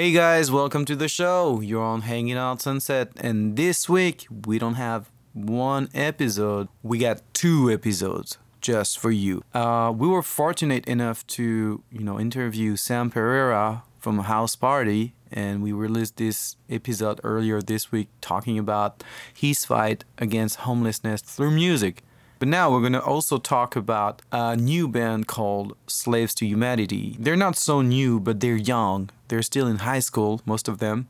Hey guys, welcome to the show. You're on Hanging Out Sunset, and this week we don't have one episode, we got two episodes just for you. Uh, we were fortunate enough to, you know, interview Sam Pereira from house party, and we released this episode earlier this week talking about his fight against homelessness through music. But now we're going to also talk about a new band called Slaves to Humanity. They're not so new, but they're young. They're still in high school, most of them.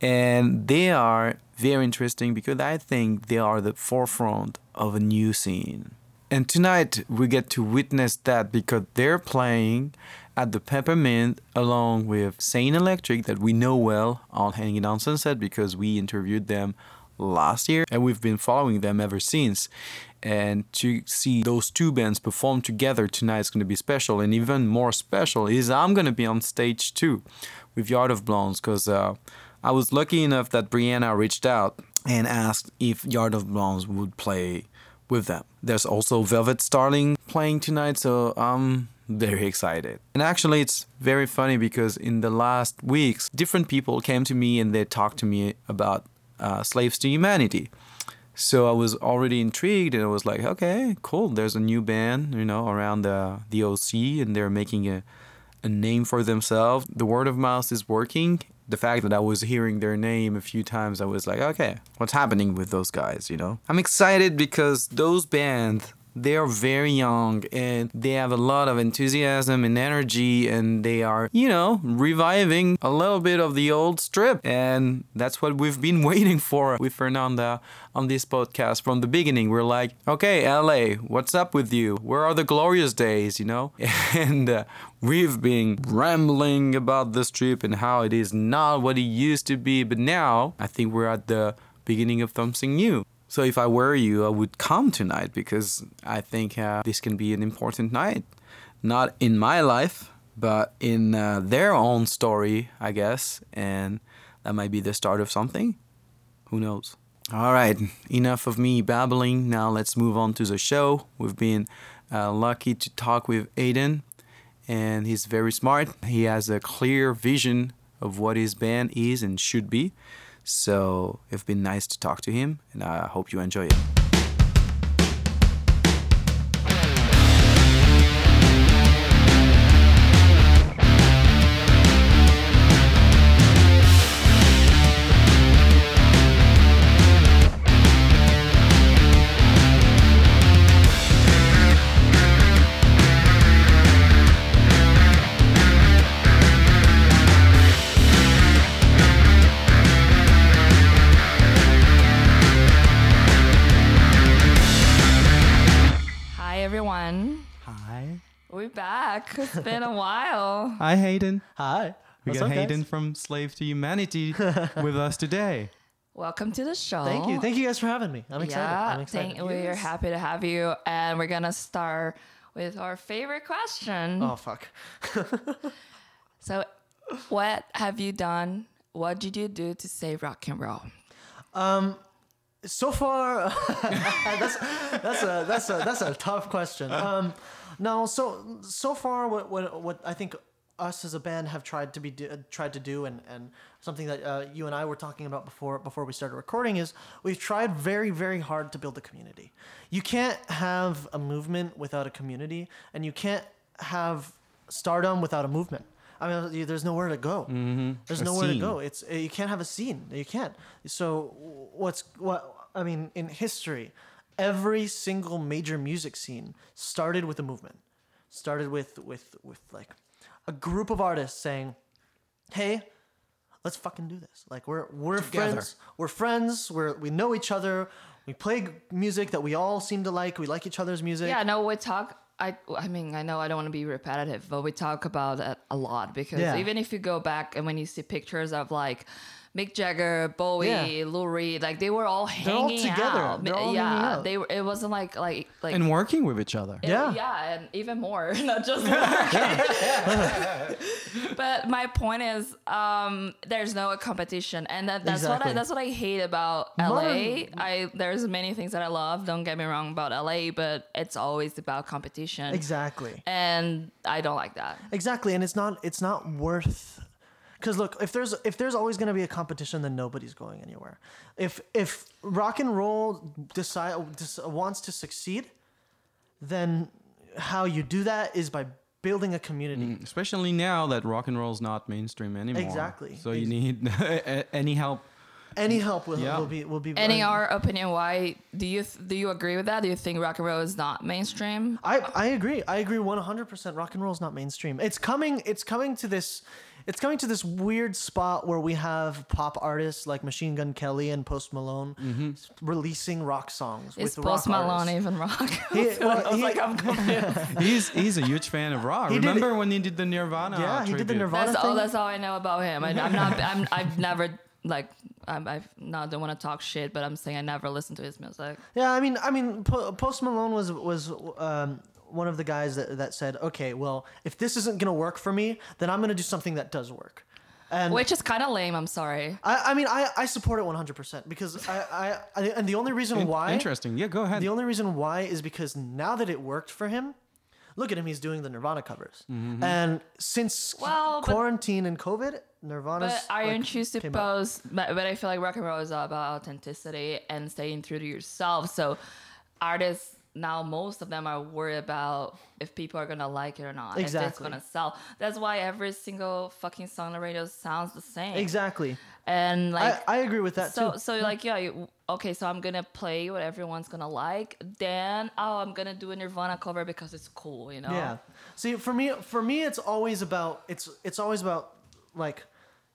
And they are very interesting because I think they are the forefront of a new scene. And tonight we get to witness that because they're playing at the Peppermint along with Saint Electric that we know well on Hanging on Sunset because we interviewed them last year and we've been following them ever since. And to see those two bands perform together tonight is going to be special. And even more special is I'm going to be on stage too with Yard of Blondes because uh, I was lucky enough that Brianna reached out and asked if Yard of Blondes would play with them. There's also Velvet Starling playing tonight, so I'm very excited. And actually, it's very funny because in the last weeks, different people came to me and they talked to me about uh, Slaves to Humanity. So I was already intrigued and I was like, okay, cool. There's a new band, you know, around the, the OC and they're making a, a name for themselves. The word of mouth is working. The fact that I was hearing their name a few times, I was like, okay, what's happening with those guys, you know? I'm excited because those bands they are very young and they have a lot of enthusiasm and energy and they are you know reviving a little bit of the old strip. And that's what we've been waiting for with fernanda on this podcast from the beginning. We're like okay la what's up with you? Where are the glorious days you know? And uh, we've been rambling about the strip and how it is not what it used to be but now i think we're at the beginning of something new so if I were you, I would come tonight because I think uh, this can be an important night. Not in my life, but in uh, their own story, I guess. And that might be the start of something. Who knows? All right, enough of me babbling. Now let's move on to the show. We've been uh, lucky to talk with Aiden, and he's very smart. He has a clear vision of what his band is and should be. So it's been nice to talk to him, and I hope you enjoy it. Back. It's been a while. Hi, Hayden. Hi. We What's got up, Hayden guys? from Slave to Humanity with us today. Welcome to the show. Thank you. Thank you guys for having me. I'm excited. Yeah, I'm excited. Thank, we're happy to have you. And we're going to start with our favorite question. Oh, fuck. so, what have you done? What did you do to save rock and roll? Um, so far, that's that's a that's a that's a tough question. Um, no, so so far, what what what I think us as a band have tried to be do, tried to do, and and something that uh, you and I were talking about before before we started recording is we've tried very very hard to build a community. You can't have a movement without a community, and you can't have stardom without a movement. I mean, there's nowhere to go. Mm-hmm. There's a nowhere scene. to go. It's you can't have a scene. You can't. So what's what? I mean, in history, every single major music scene started with a movement started with with with like a group of artists saying hey let's fucking do this like we're we're Together. friends we're friends we're we know each other we play music that we all seem to like we like each other's music yeah no we talk I, I mean, I know I don't want to be repetitive, but we talk about it a lot because yeah. even if you go back and when you see pictures of like Mick Jagger, Bowie, yeah. Lou Reed, like they were all hanging all together. out. They're all yeah, hanging out. they were. It wasn't like like like and working with each other. It, yeah, yeah, and even more, not just working. but my point is, um, there's no competition, and that, that's exactly. what I, that's what I hate about LA. I there's many things that I love. Don't get me wrong about LA, but it's always about competition. Exactly. And I don't like that. Exactly, and it's not it's not worth because look, if there's if there's always going to be a competition, then nobody's going anywhere. If if rock and roll decide wants to succeed, then how you do that is by building a community. Mm, especially now that rock and roll is not mainstream anymore. Exactly. So you need any help. Any help will, yeah. will be will be. Any our opinion? Why do you th- do you agree with that? Do you think rock and roll is not mainstream? I I agree. I agree one hundred percent. Rock and roll is not mainstream. It's coming. It's coming to this it's coming to this weird spot where we have pop artists like Machine Gun Kelly and Post Malone mm-hmm. releasing rock songs. Is with Post rock Malone artists. even rock? He, well, I was he, like, I'm confused. he's he's a huge fan of rock. He Remember it- when he did the Nirvana? Yeah, he did the? Nirvana that's thing. all. That's all I know about him. I, I'm not. I'm. I've never like. I'm, I've not don't want to talk shit, but I'm saying I never listened to his music. Yeah, I mean, I mean, Post Malone was was um, one of the guys that that said, okay, well, if this isn't gonna work for me, then I'm gonna do something that does work. And Which is kind of lame. I'm sorry. I, I mean, I, I support it 100% because I, I, I and the only reason In- why Interesting. Yeah, go ahead. The only reason why is because now that it worked for him, look at him, he's doing the Nirvana covers. Mm-hmm. And since Well, but- quarantine and COVID, Nirvana's But aren't like, you came supposed? But, but I feel like rock and roll is all about authenticity and staying true to yourself. So artists now, most of them are worried about if people are gonna like it or not. exactly. If it's gonna sell. That's why every single fucking song on the radio sounds the same. Exactly. And like. I, I agree with that so too. so like yeah you, okay so i'm gonna play what everyone's gonna like then oh i'm gonna do a nirvana cover because it's cool you know Yeah. See, for me, for me, it's always about it's it's always about like,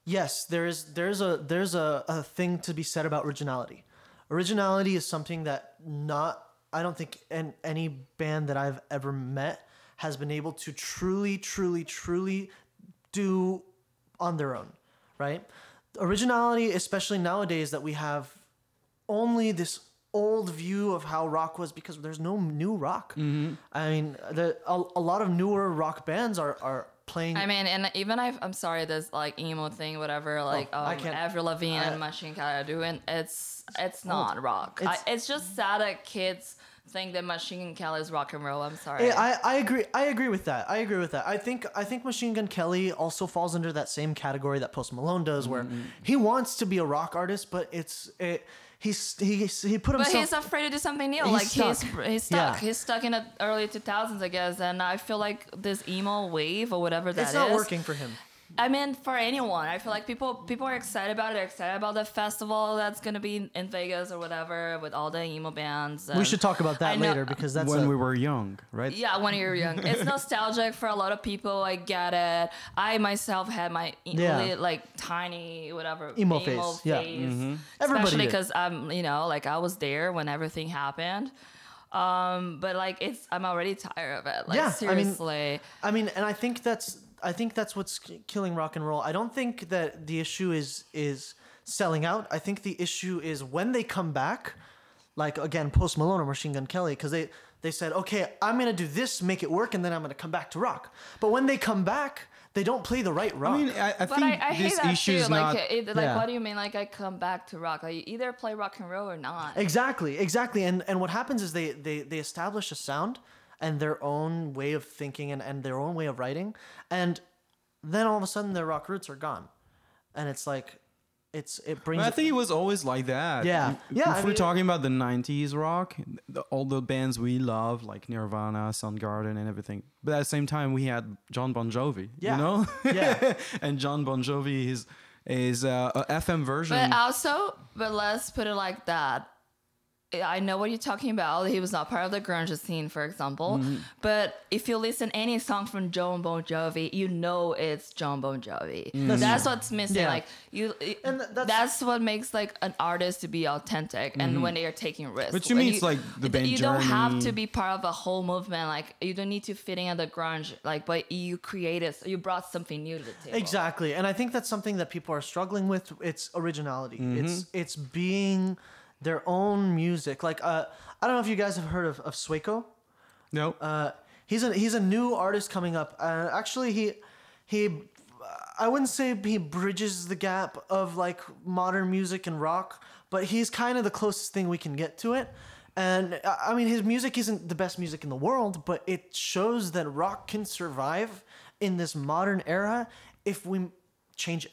yes, there is there's a there's a, a thing to be said about originality. Originality is something that not I don't think an, any band that I've ever met has been able to truly, truly, truly do on their own, right? Originality, especially nowadays that we have only this old view of how rock was because there's no new rock. I mean, the, a, a lot of newer rock bands are, are playing. I mean, and even I, I'm sorry, this like emo thing, whatever, like Oh, I um, can't- Avril Lavigne I- and Machine Gun doing, it's it's not rock. It's- I, it's just sad that kids think that Machine Gun Kelly is rock and roll. I'm sorry. Yeah, I, I agree. I agree with that. I agree with that. I think I think Machine Gun Kelly also falls under that same category that Post Malone does, where Mm-hmm. he wants to be a rock artist, but it's it. He's he he put himself. but he's afraid to do something new. He's like stuck. he's he's stuck. Yeah. He's stuck in the early 2000s, I guess. And I feel like this emo wave or whatever that is. it's not working for him. I mean, for anyone, I feel like people people are excited about it. They're excited about the festival that's gonna be in Vegas or whatever with all the emo bands. We should talk about that know- later because that's when a- we were young, right? Yeah, when you're young, it's nostalgic for a lot of people. I get it. I myself had my e- Yeah. really, like tiny whatever Emo phase, yeah. Mm-hmm. Everybody Especially because I'm, you know, like I was there when everything happened. Um, but like it's, I'm already tired of it. Like Yeah, I mean- seriously. I mean, and I think that's I think that's what's killing rock and roll. I don't think that the issue is is selling out. I think the issue is when they come back, like again, Post Malone or Machine Gun Kelly, because they they said, okay, I'm gonna do this, make it work, and then I'm gonna come back to rock. But when they come back, they don't play the right rock. I mean, I, I But think I, I hate this that issue too. is Like, not. it, like, Yeah. what do you mean? Like, I come back to rock? Like, you either play rock and roll or not. Exactly, exactly. And and what happens is they they they establish a sound and their own way of thinking and, and their own way of writing. And then all of a sudden their rock roots are gone. And it's like it's it brings But I think it was always like that. Yeah. Yeah, If I we're mean- talking about the '90s rock, the, all the bands we love, like Nirvana, Soundgarden, and everything. But at the same time, we had John Bon Jovi. Yeah. You know. Yeah. and John Bon Jovi is is uh, a FM version. But also, but let's put it like that. I know what you're talking about. He was not part of the grunge scene, for example. Mm-hmm. But if you listen any song from John Bon Jovi, you know it's John Bon Jovi. That's That's what's missing. Yeah. Like you, it- And that's, that's- what makes like an artist to be authentic, and mm-hmm. when they are taking risks. But to When me, it's like the you, band you don't have to be part of a whole movement. Like you don't need to fit in at the grunge. Like, but you created, you brought something new to the table. Exactly, and I think that's something that people are struggling with. It's originality. Mm-hmm. It's it's being their own music. Like uh, I don't know if you guys have heard of, of Sueco. no. Uh, he's a he's a new artist coming up. Uh, actually, he he I wouldn't say he bridges the gap of like modern music and rock, but he's kind of the closest thing we can get to it. And I mean, his music isn't the best music in the world, but it shows that rock can survive in this modern era if we change it.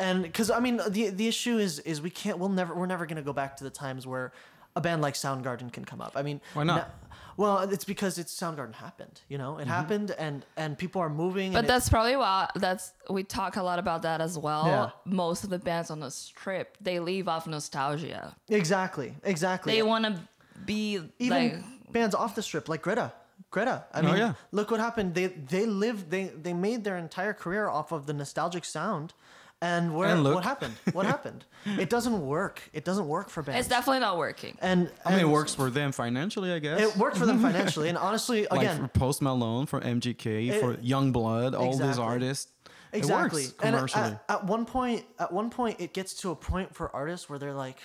And because I mean the the issue is is we can't we'll never we're never gonna go back to the times where a band like Soundgarden can come up. I mean, Why not? na- well, it's because it's Soundgarden happened. You know, it mm-hmm. happened, and and people are moving. But and it- that's probably why that's we talk a lot about that as well. Yeah. Most of the bands on the strip they leave off nostalgia. exactly exactly. They want to be even like bands off the strip like Greta. Greta. I oh, mean, Oh, yeah. look what happened. They they lived they they made their entire career off of the nostalgic sound. And where And what happened? What happened? It doesn't work. It doesn't work for bands. it's definitely not working. and, I mean, it works for them financially, I guess. It worked for them financially, and honestly, again, for Post Malone, for MGK, It- for Yungblud, all these artists. exactly. It works and commercially. at, at one point, at one point, it gets to a point for artists where they're like,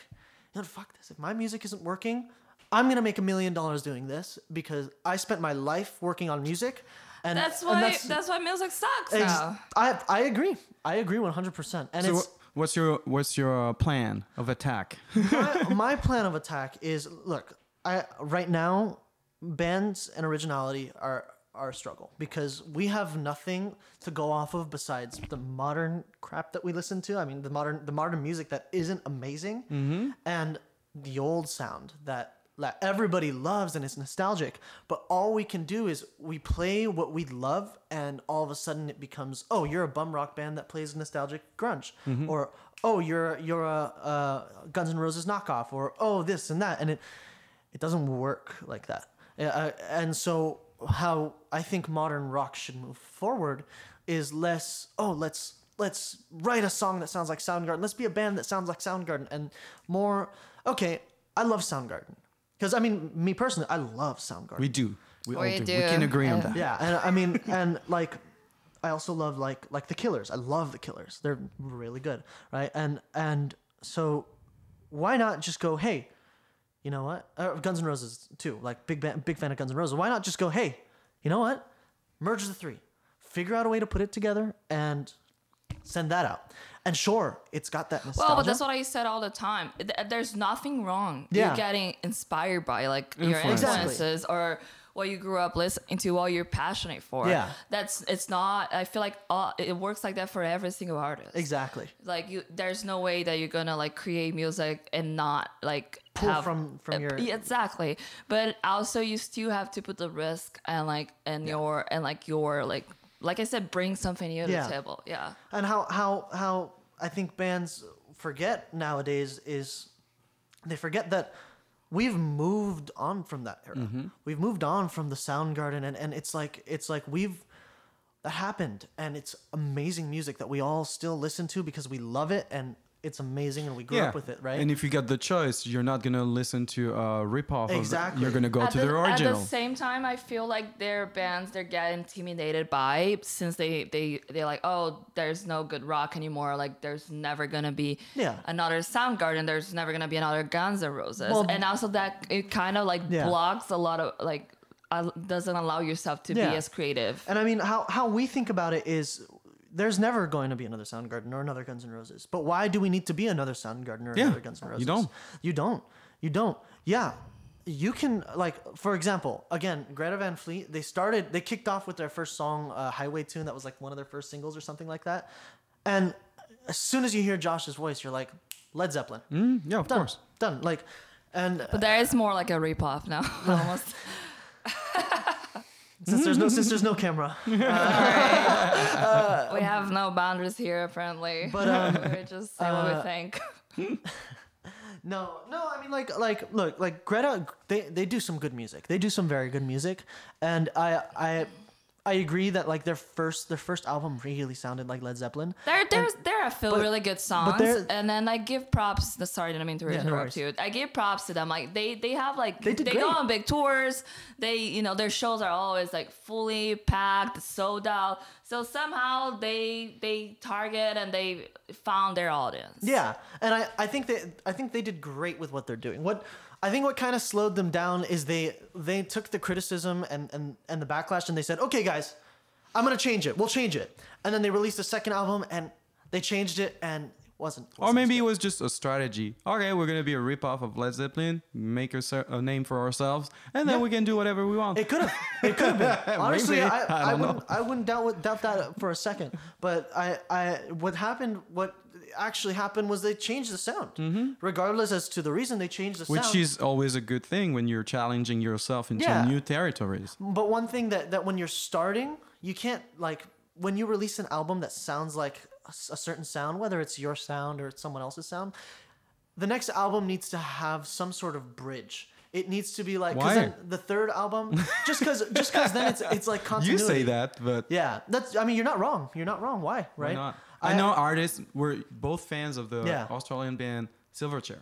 "You know, fuck this. If my music isn't working, I'm gonna make a million dollars doing this because I spent my life working on music." And That's and why that's, why music sucks Ex- now. I I agree. I agree 100. percent And so, it's wh- what's your what's your uh, plan of attack? my, my plan of attack is look. I right now, bands and originality are are a struggle because we have nothing to go off of besides the modern crap that we listen to. I mean, the modern the modern music that isn't amazing, and the old sound that that everybody loves and it's nostalgic. But all we can do is we play what we love, and all of a sudden it becomes, oh, you're a bum rock band that plays nostalgic grunge, or oh, you're you're a, a Guns N' Roses knockoff, or oh, this and that, and it it doesn't work like that. Uh, and so how I think modern rock should move forward is less oh let's let's write a song that sounds like Soundgarden. Let's be a band that sounds like Soundgarden and more okay, I love Soundgarden. Cuz I mean me personally I love Soundgarden. We do. We all We do. do. We can agree on that. yeah, and I mean and like I also love like like the Killers. I love the Killers. They're really good, right? And and so why not just go, hey, you know what? Uh, Guns N' Roses too. Like big ban- big fan of Guns N' Roses. Why not just go, hey, you know what? Merge the three, figure out a way to put it together, and send that out. And sure, it's got that nostalgia. Well, but that's what I said all the time. There's nothing wrong. Yeah. You're getting inspired by like your Influence. Exactly. influences or what you grew up listening to, what you're passionate for. Yeah. That's it's not. I feel like uh, it works like that for every single artist. exactly. Like you, there's no way that you're gonna like create music and not like Pull have from- from your- yeah, exactly. But also, you still have to put the risk and like and your and like your like like I said, bring something new to Yeah. the table. Yeah. And how how how I think bands forget nowadays is they forget that we've moved on from that era. Mm-hmm. We've moved on from the Soundgarden and, and it's like it's like we've that happened and it's amazing music that we all still listen to because we love it and it's amazing and we grew Yeah. up with it, right? And if you get the choice, you're not gonna listen to a ripoff. Of Exactly. the, you're gonna go at to the, original. At the same time, I feel like their bands they're getting intimidated by since they they they're like, oh, there's no good rock anymore. Like there's never gonna be Yeah. another Soundgarden. There's never gonna be another Guns N' Roses. Well- and also that it kind of like Yeah. blocks a lot of like uh, doesn't allow yourself to Yeah. be as creative. And I mean, how how we think about it is, there's never going to be another Soundgarden or another Guns N' Roses. But why do we need to be another Soundgarden or Yeah, another Guns N' Roses? you Roses? don't. You don't. You don't. Yeah. You can like, for example, again, Greta Van Fleet. They started. They kicked off with their first song, uh, "Highway Tune." That was like one of their first singles or something like that. And as soon as you hear Josh's voice, you're like, Led Zeppelin. Mm, yeah, of Done. course. Done. Like, and But there is more like a ripoff now, almost. since there's no since there's no camera, we have no boundaries here, apparently. But, um, we just say what uh, we think. No, no, I mean like like look, like Greta they they do some good music. They do some very good music. And I I I agree that like their first their first album really sounded like Led Zeppelin. There, there's there are a few but- really good songs, and then I give props. The sorry, I didn't mean to Yeah, no interrupt you. I give props to them. Like they, they have like They they, go on big tours. They, you know, their shows are always like fully packed, sold out. So somehow they they target and they found their audience. Yeah, and I, I think they I think they did great with what they're doing. What I think what kind of slowed them down is they they took the criticism and, and and the backlash and they said, okay, guys, I'm gonna change it. We'll change it. And then they released a second album and they changed it and it wasn't. Or wasn't maybe it was just a strategy. Okay, we're gonna be a ripoff of Led Zeppelin, make a, a name for ourselves, and then Yeah. we can do whatever we want. It could have. It could have been. Honestly, Maybe. I, I I, wouldn't. I wouldn't doubt doubt that for a second. But I, I, what happened? What actually happened was they changed the sound. Regardless as to the reason they changed the Mm-hmm. Which is always a good thing when you're challenging yourself into Yeah. new territories. But one thing that that when you're starting, you can't like when you release an album that sounds like a certain sound, whether it's your sound or it's someone else's sound. The next album needs to have some sort of bridge. It needs to be like Why? the third album, just because just because then it's it's like continuity. You say that, but Yeah, that's. I mean, you're not wrong. You're not wrong. Why? why Right? not? I, know artists were both fans of the Yeah. Australian band Silverchair.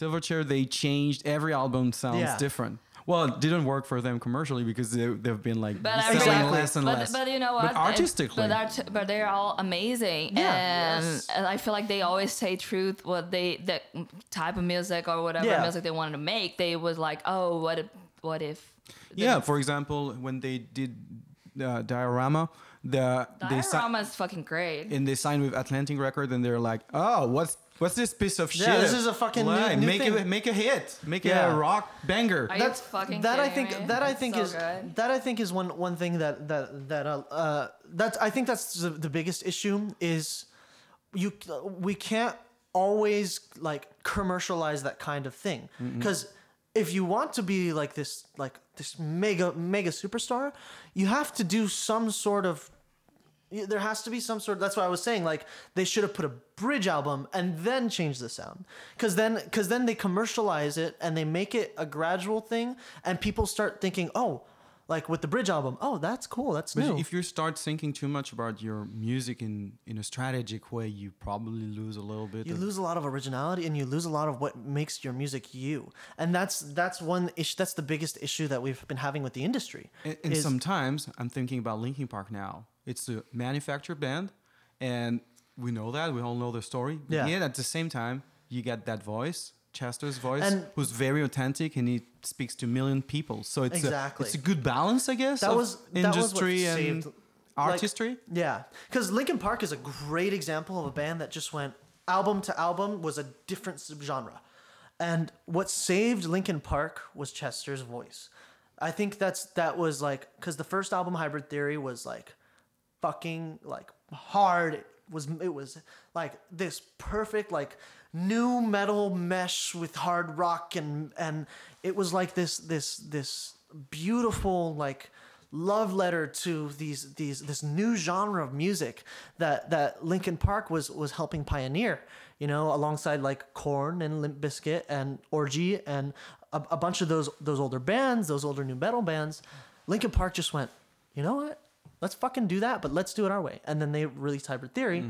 Silverchair, they changed every album sounds Yeah. different. Well, it didn't work for them commercially because they, they've been like But uh, selling exactly. less and but, less. But you know what? But artistically, but, art- but they're all amazing, Yeah, and, yes. and I feel like they always say truth. What they the type of music or whatever Yeah. music they wanted to make, they was like, oh, what if, what if? yeah. For example, when they did uh, Diorama, the Diorama is fucking great. and they signed with Atlantic Record, and they're like, "Oh, what's what's this piece of shit? Yeah, this is a fucking new- Why? new make it make a hit, make Yeah. a rock banger." Are you fucking that I think me? that I think so is good. that I think is one one thing that that that uh, uh that's I think that's the, the biggest issue is you we can't always like commercialize that kind of thing because if you want to be like this like this mega mega superstar you have to do some sort of there has to be some sort that's what i was saying like they should have put a bridge album and then change the sound. Because then because then they commercialize it and they make it a gradual thing and people start thinking oh like with the bridge album oh that's cool that's But new if you start thinking too much about your music in in a strategic way, you probably lose a little bit. you of, lose a lot of originality and you lose a lot of what makes your music you and that's that's one issue that's the biggest issue that we've been having with the industry and, and is- sometimes I'm thinking about Linkin Park now. It's a manufactured band, and we know that we all know the story. But Yeah. yet at the same time, you get that voice. Chester's voice, And- who's very authentic and he speaks to a million people. So it's Exactly. a, it's a good balance, I guess. that of was that was industry and saved like, artistry. yeah, because Linkin Park is a great example of a band that just went album to album was a different subgenre, and what saved Linkin Park was Chester's voice. I think that's that was like because the first album Hybrid Theory was like fucking like hard. It was it was like this perfect like nu metal mesh with hard rock and and it was like this this this beautiful like love letter to these these this new genre of music that that Linkin Park was was helping pioneer you know alongside like Korn and Limp Bizkit and Orgy and a, a bunch of those those older bands those older nu metal bands. Linkin Park just went you know what let's fucking do that but let's do it our way and then they released Hybrid Theory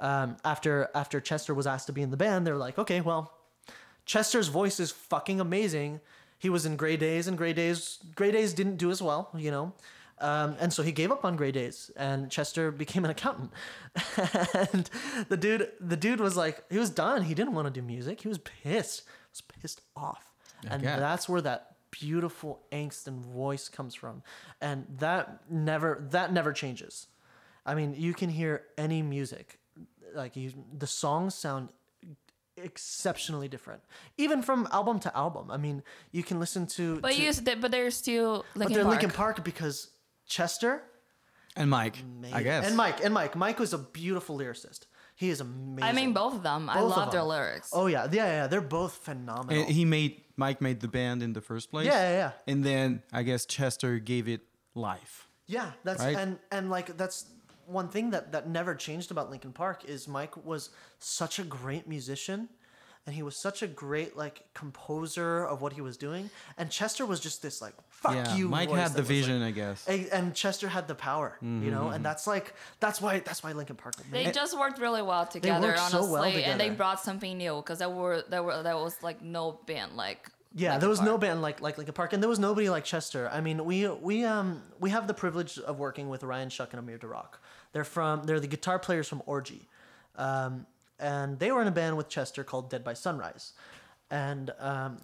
um, after after Chester was asked to be in the band they're like okay well Chester's voice is fucking amazing. He was in Grey Daze, and Grey Daze, Grey Daze didn't do as well, you know, um, and so he gave up on Grey Daze, and Chester became an accountant. and the dude, the dude was like, he was done. He didn't want to do music. He was pissed. He was pissed off, and that's where that beautiful angst and voice comes from, and that never, that never changes. I mean, you can hear any music, like you, the songs sound exceptionally different, even from album to album. I mean, you can listen to, But to- you, th- but they're still but they're Park. Linkin Park because Chester, And Mike, I guess. and Mike, and Mike, Mike was a beautiful lyricist. He is amazing. I mean, both of them. I Both of love their lyrics. Oh yeah, yeah, yeah. They're both phenomenal. And he made Mike made the band in the first place. Yeah, yeah, yeah. And then I guess Chester gave it life. Yeah, that's Right? and and like that's one thing that that never changed about Linkin Park is Mike was such a great musician and he was such a great like composer of what he was doing and Chester was just this like fuck yeah, you Mike had the was, like- vision, I guess. and, and Chester had the power, you know, and that's like that's why that's why Linkin Park They just worked really well together, they worked so honestly, well and they brought something new because there were there were there was like no band like. Yeah, Linkin there was no band like like Linkin Park, and there was nobody like Chester. I mean, we we um we have the privilege of working with Ryan Shuck and Amir Derakh. They're from they're the guitar players from Orgy, um, and they were in a band with Chester called Dead by Sunrise, and um,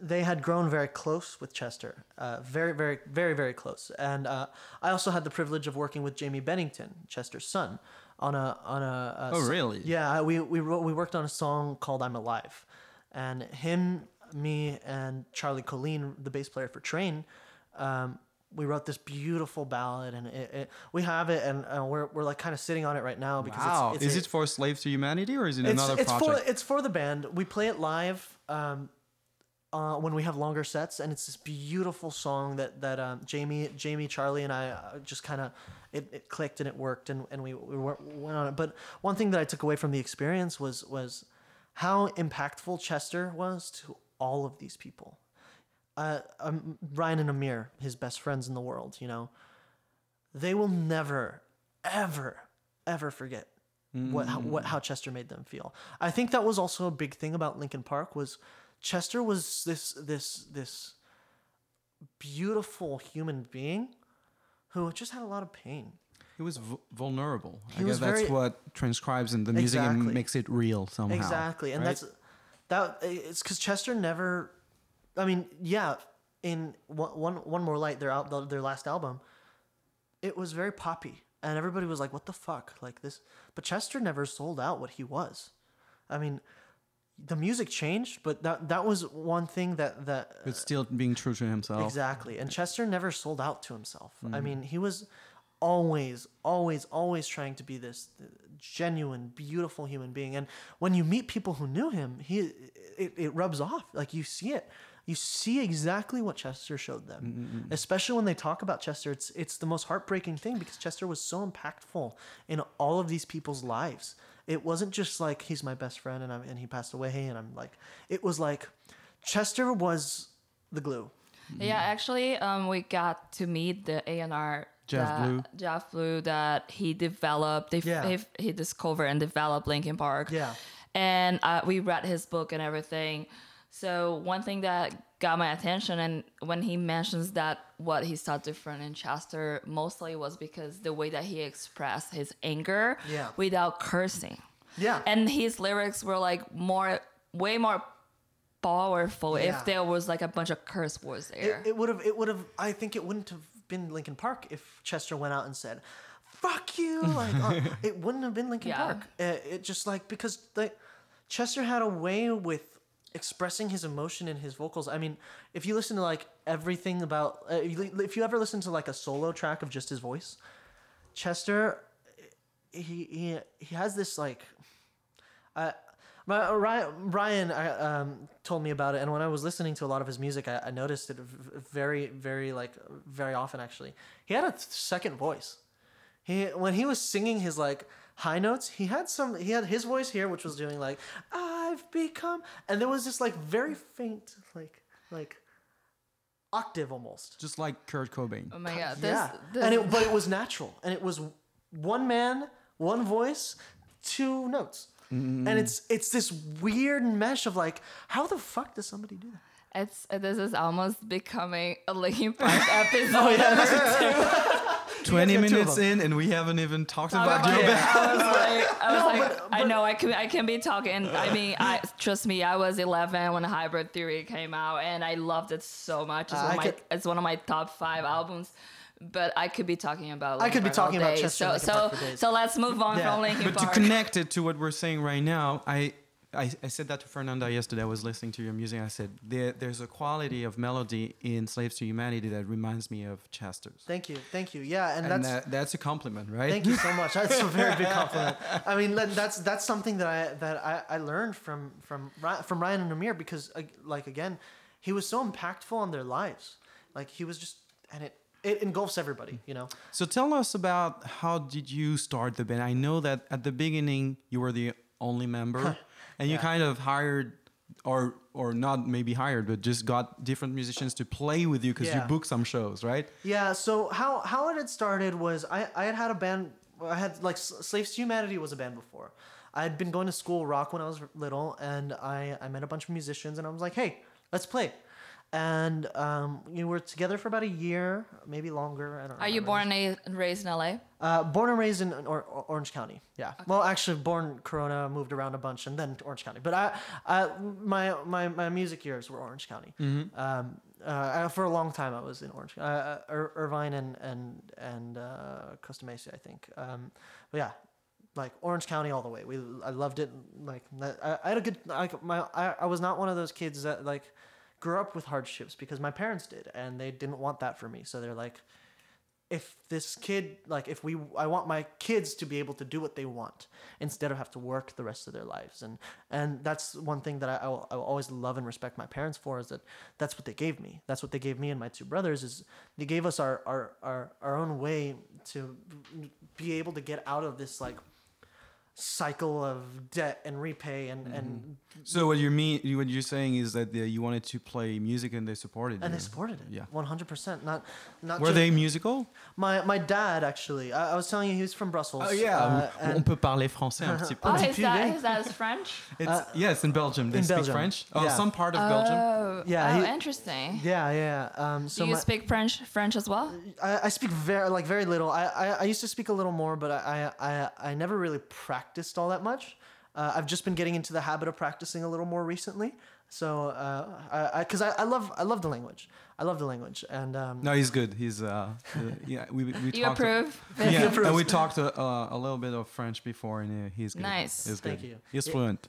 they had grown very close with Chester, uh, very very very very close. And uh, I also had the privilege of working with Jaime Bennington, Chester's son. on a on a. a Oh, really? Yeah, we we wrote, we worked on a song called "I'm Alive," and him, me, and Charlie Colin, the bass player for Train, um, we wrote this beautiful ballad, and it, it, we have it, and uh, we're we're like kind of sitting on it right now because Wow. it's, it's is a- it for Slaves to Humanity or is it another it's project? for it's for the band. We play it live um, uh, when we have longer sets, and it's this beautiful song that that um, Jamie, Jamie, Charlie, and I uh, just kind of it, it clicked and it worked, and, and we, we went on it. But one thing that I took away from the experience was was how impactful Chester was to all of these people. Uh, um, Ryan and Amir, his best friends in the world, you know, they will never, ever, ever forget what how, what how Chester made them feel. I think that was also a big thing about Linkin Park was Chester was this this this beautiful human being who just had a lot of pain. He was v- vulnerable. I He was guess that's what transcribes in the music and makes it real somehow. Exactly, and right? that's that. It's because Chester never. I mean, yeah. In one, one, one more light, their out their last album, it was very poppy, and everybody was like, "What the fuck?" Like this, but Chester never sold out what he was. I mean, the music changed, but that that was one thing that that but still being true to himself. Exactly. And Chester never sold out to himself. Mm-hmm. I mean, he was always, always, always trying to be this genuine, beautiful human being. And when you meet people who knew him, he it, it rubs off. Like you see it. You see exactly what Chester showed them. Mm-hmm, Especially when they talk about Chester, it's it's the most heartbreaking thing because Chester was so impactful in all of these people's lives. It wasn't just like he's my best friend and I'm, and he passed away and I'm like it was like Chester was the glue. Yeah, actually, um, we got to meet the A and R. Jeff that, Blue. Jeff Blue that he developed. They, Yeah. he, he discovered and developed Linkin Park. Yeah. And uh, we read his book and everything. So one thing that got my attention, and when he mentions that what he saw different in Chester, mostly was because the way that he expressed his anger Yeah. without cursing. Yeah. And his lyrics were like more, way more powerful Yeah. if there was like a bunch of curse words there. It, it would have. It would have. I think it wouldn't have been Linkin Park if Chester went out and said, "Fuck you!" Like uh, it wouldn't have been Linkin Yeah. Park. Uh, it just like because like Chester had a way with expressing his emotion in his vocals. I mean, if you listen to like everything about, uh, if you- ever listen to like a solo track of just his voice, Chester, he he he has this like uh, my, Ryan, Ryan um, told me about it, and when I was listening to a lot of his music, I, I noticed it very, very like very often. Actually, he had a second voice. He when he was singing his like high notes, he had some. He had his voice here, which was doing like "I've become," and there was this like very faint like like octave almost. Just like Kurt Cobain. oh my god, this, yeah, this and it, but it was natural, and it was one man, one voice, two notes. Mm-hmm. And it's it's this weird mesh of like, how the fuck does somebody do that? It's this is almost becoming a Linkin Park oh, episode. Oh, 20 got two of minutes in and we haven't even talked Talk about about Joe it. Band. I was like, I was No, like, but- I know I can, I can be talking. I mean, I trust me, I was 11 when Hybrid Theory came out, and I loved it so much. It's, uh, I one, of my, could- it's one of my top five albums. But I could be talking about. I could be Linkin Park all talking about day. Chester So, Linkin so, Park for so let's move on Yeah. from Linkin But to connect it to what we're saying right now, I, I, I said that to Fernanda yesterday. I was listening to your music. I said there, there's a quality of melody in Slaves to Humanity that reminds me of Chester's. Thank you, thank you. Yeah, and, And that's that, that's a compliment, right? thank you so much. That's a very big compliment. I mean, that's that's something that I that I, I learned from from from Ryan and Amir because like again, he was so impactful on their lives. Like he was just and it it engulfs everybody. You know. So tell us about how did you start the band? I know that at the beginning you were the only member, and you kind of hired, or or not maybe hired, but just got different musicians to play with you because you booked some shows, right? Yeah. So how how it had started was I I had had a band. I had like Slaves to Humanity was a band before. I had been going to school rock when I was little, and I I met a bunch of musicians, and I was like, hey, let's play. And um, we were together for about a year, maybe longer. I don't. Are you born and and raised in LA? Uh, born and raised in or- or- Orange County. Yeah. Well, actually, born Corona, moved around a bunch, and then to Orange County. But I, I my my my music years were Orange County. Um, uh, for a long time, I was in Orange, uh, uh, Ir- Irvine and and and uh, Costa Mesa, I think. Um, but yeah, like Orange County all the way. We I loved it. Like I, I had a good like my I, I was not one of those kids that like grew up with hardships because my parents did and they didn't want that for me. So they're like if this kid like if we I want my kids to be able to do what they want instead of have to work the rest of their lives and and that's one thing that I, I, will, I will always love and respect my parents for is that that's what they gave me that's what they gave me and my two brothers is they gave us our our our, our own way to be able to get out of this like cycle of debt and repay and, mm-hmm. and so what you mean what you're saying is that the, you wanted to play music and they supported it and you. they supported it. Yeah. 100% not not were they musical? My my dad actually. I, I was telling you he was from Brussels. Oh yeah. Uh, on peut parler français un petit peu. Oh his dad, his is French? It's, uh, yes in Belgium. They in speak Belgium. French? Oh yeah. some part of oh, Belgium yeah oh he, interesting. Yeah yeah. Um, so do you my, speak French French as well? I, I speak very like very little. I, I, I used to speak a little more but I I, I, I never really practiced practiced all that much. Uh, I've just been getting into the habit of practicing a little more recently. So, uh, I because I, I, I, love I love the language. I love the language, and um, no, he's good. He's uh, yeah. We we you talked approve. A, yeah, and we talked a, uh, a little bit of French before, and he's good. Nice. He's Thank you. He's fluent.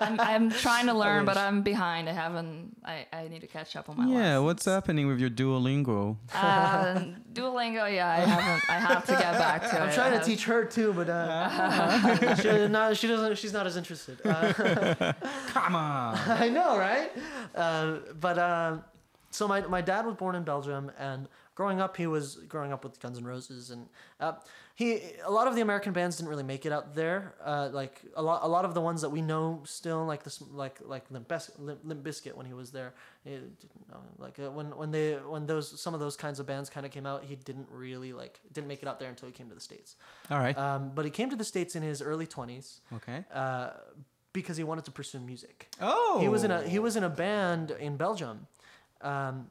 I'm, I'm, trying to learn, but I'm behind. I haven't. I, I need to catch up on my. Yeah, lessons. what's happening with your Duolingo? Uh, Duolingo, yeah, I haven't. I have to get back to I'm it. I'm trying to teach her too, but uh, she, not, she doesn't. She's not as interested. Uh, Come on. I know, right? Uh, but uh, so my my dad was born in Belgium, and growing up, he was growing up with Guns N' Roses, and uh, he a lot of the American bands didn't really make it out there. Uh, like a lot, a lot of the ones that we know still, like this, like like Limp, Bis- Limp, Limp Bizkit when he was there. It, like uh, when when they when those some of those kinds of bands kind of came out, he didn't really like didn't make it out there until he came to the states. All right. Um, but he came to the states in his early twenties. Okay. Uh, because he wanted to pursue music. Oh. He was in a he was in a band in Belgium. Um,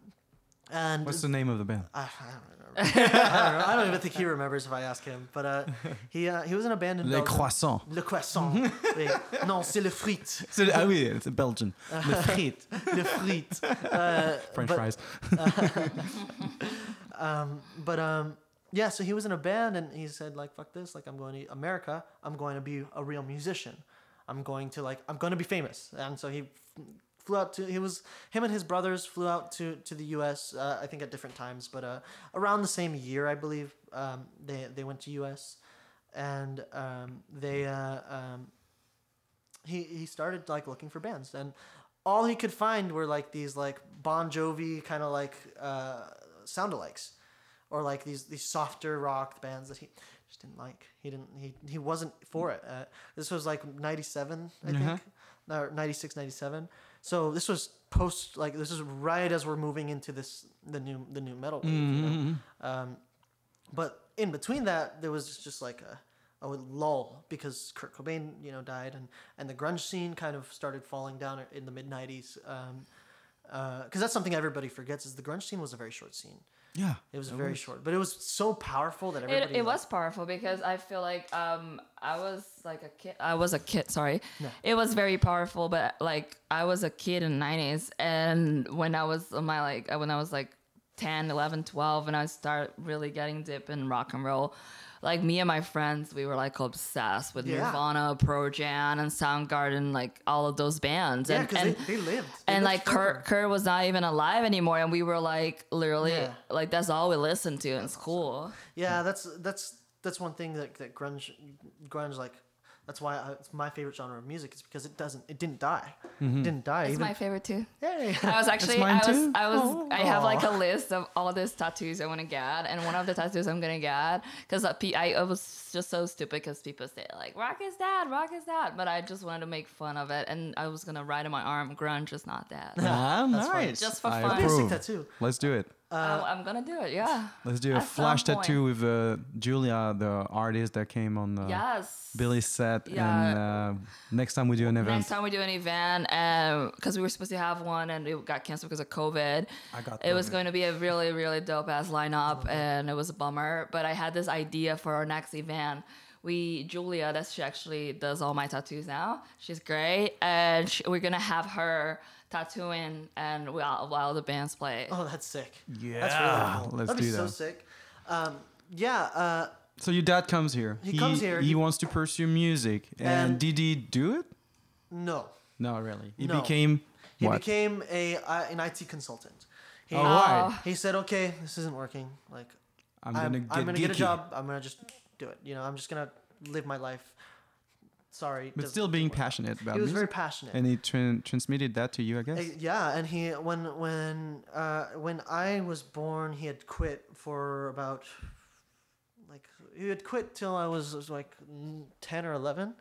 and what's the name of the band? I, I don't remember. I, don't know. I don't even think he remembers if I ask him. But uh, he uh, he was in a band in Le Croissant. Le Croissant. non, c'est le frit. C'est, ah oui, c'est Belgian. Le frit. le frit. Uh, French but, fries. um, but um, yeah, so he was in a band and he said like, "Fuck this! Like, I'm going to America. I'm going to be a real musician. I'm going to like, I'm going to be famous." And so he flew out to he was him and his brothers flew out to to the U.S. Uh, I think at different times, but uh, around the same year, I believe um, they they went to U.S. and um, they uh, um, he he started like looking for bands and all he could find were like these like Bon Jovi kind of like uh, sound alikes or like these these softer rock bands that he just didn't like. He didn't he he wasn't for it. Uh, this was like 97, I uh-huh. think. Or 96, 97 so this was post like this is right as we're moving into this the new the nu metal wave. Mm-hmm. You know? Mm-hmm. um, but in between that, there was just like a a lull because Kurt Cobain, you know, died, and and the grunge scene kind of started falling down in the mid '90s. Um, because uh, that's something everybody forgets is the grunge scene was a very short scene. Yeah, it was very was. short, but it was so powerful that everybody. It, it was powerful because I feel like um I was like a kid. I was a kid. Sorry, no. it was very powerful, but like I was a kid in the '90s, and when I was my like when I was like 10, 11, 12, and I started really getting deep in rock and roll like me and my friends, we were like obsessed with yeah. Nirvana, Pearl Jam, and Soundgarden, like all of those bands. Yeah, and because they, they, lived. They and lived like Kurt, Kurt was not even alive anymore, and we were like literally yeah. like that's all we listened to in school. Yeah, that's that's that's one thing that that grunge grunge like that's why I, it's my favorite genre of music. Is because it doesn't, it didn't die. Mm-hmm. It didn't die. It's Even, my favorite too. Hey, I was actually, I was, too? I was, oh, I have like a list of all these tattoos I want to get, and one of the tattoos I'm gonna get because I, I was just so stupid because people say like rock is that, rock is that, but I just wanted to make fun of it, and I was gonna write on my arm, grunge is not that. Ah, nice. Just for I fun. Approve. tattoo. Let's do it. Uh, I'm, gonna do it. Yeah. Let's do a flash tattoo with uh, Julia, the artist that came on the yes. Billy's set. Yeah. And uh, next time we do an event. Next time we do an event, because um, we were supposed to have one and it got canceled because of COVID. I got. It was going to be a really really dope ass lineup, and it was a bummer. But I had this idea for our next event we Julia, that's she actually does all my tattoos now. She's great, and she, we're gonna have her tattooing and while, while the bands play. Oh, that's sick. Yeah, that's really cool. Let's That'd do be that. so sick. Um, yeah. Uh, So your dad comes here. He comes here, He, he- wants to pursue music. And, And- did he do it? No, No, really. He No. became he what? became a uh, an IT consultant. He, Oh, why? he said, "Okay, this isn't working. Like, I'm I'm, gonna I'm, get gonna get a geeky. job. I'm gonna just do it. You know, I'm just gonna live my life. Sorry, But still being passionate about he was music. very passionate. and he tran transmitted that to you, I guess. Uh, yeah, and he when when uh, when I was born, he had quit for about like he had quit till I was, was like ten or eleven,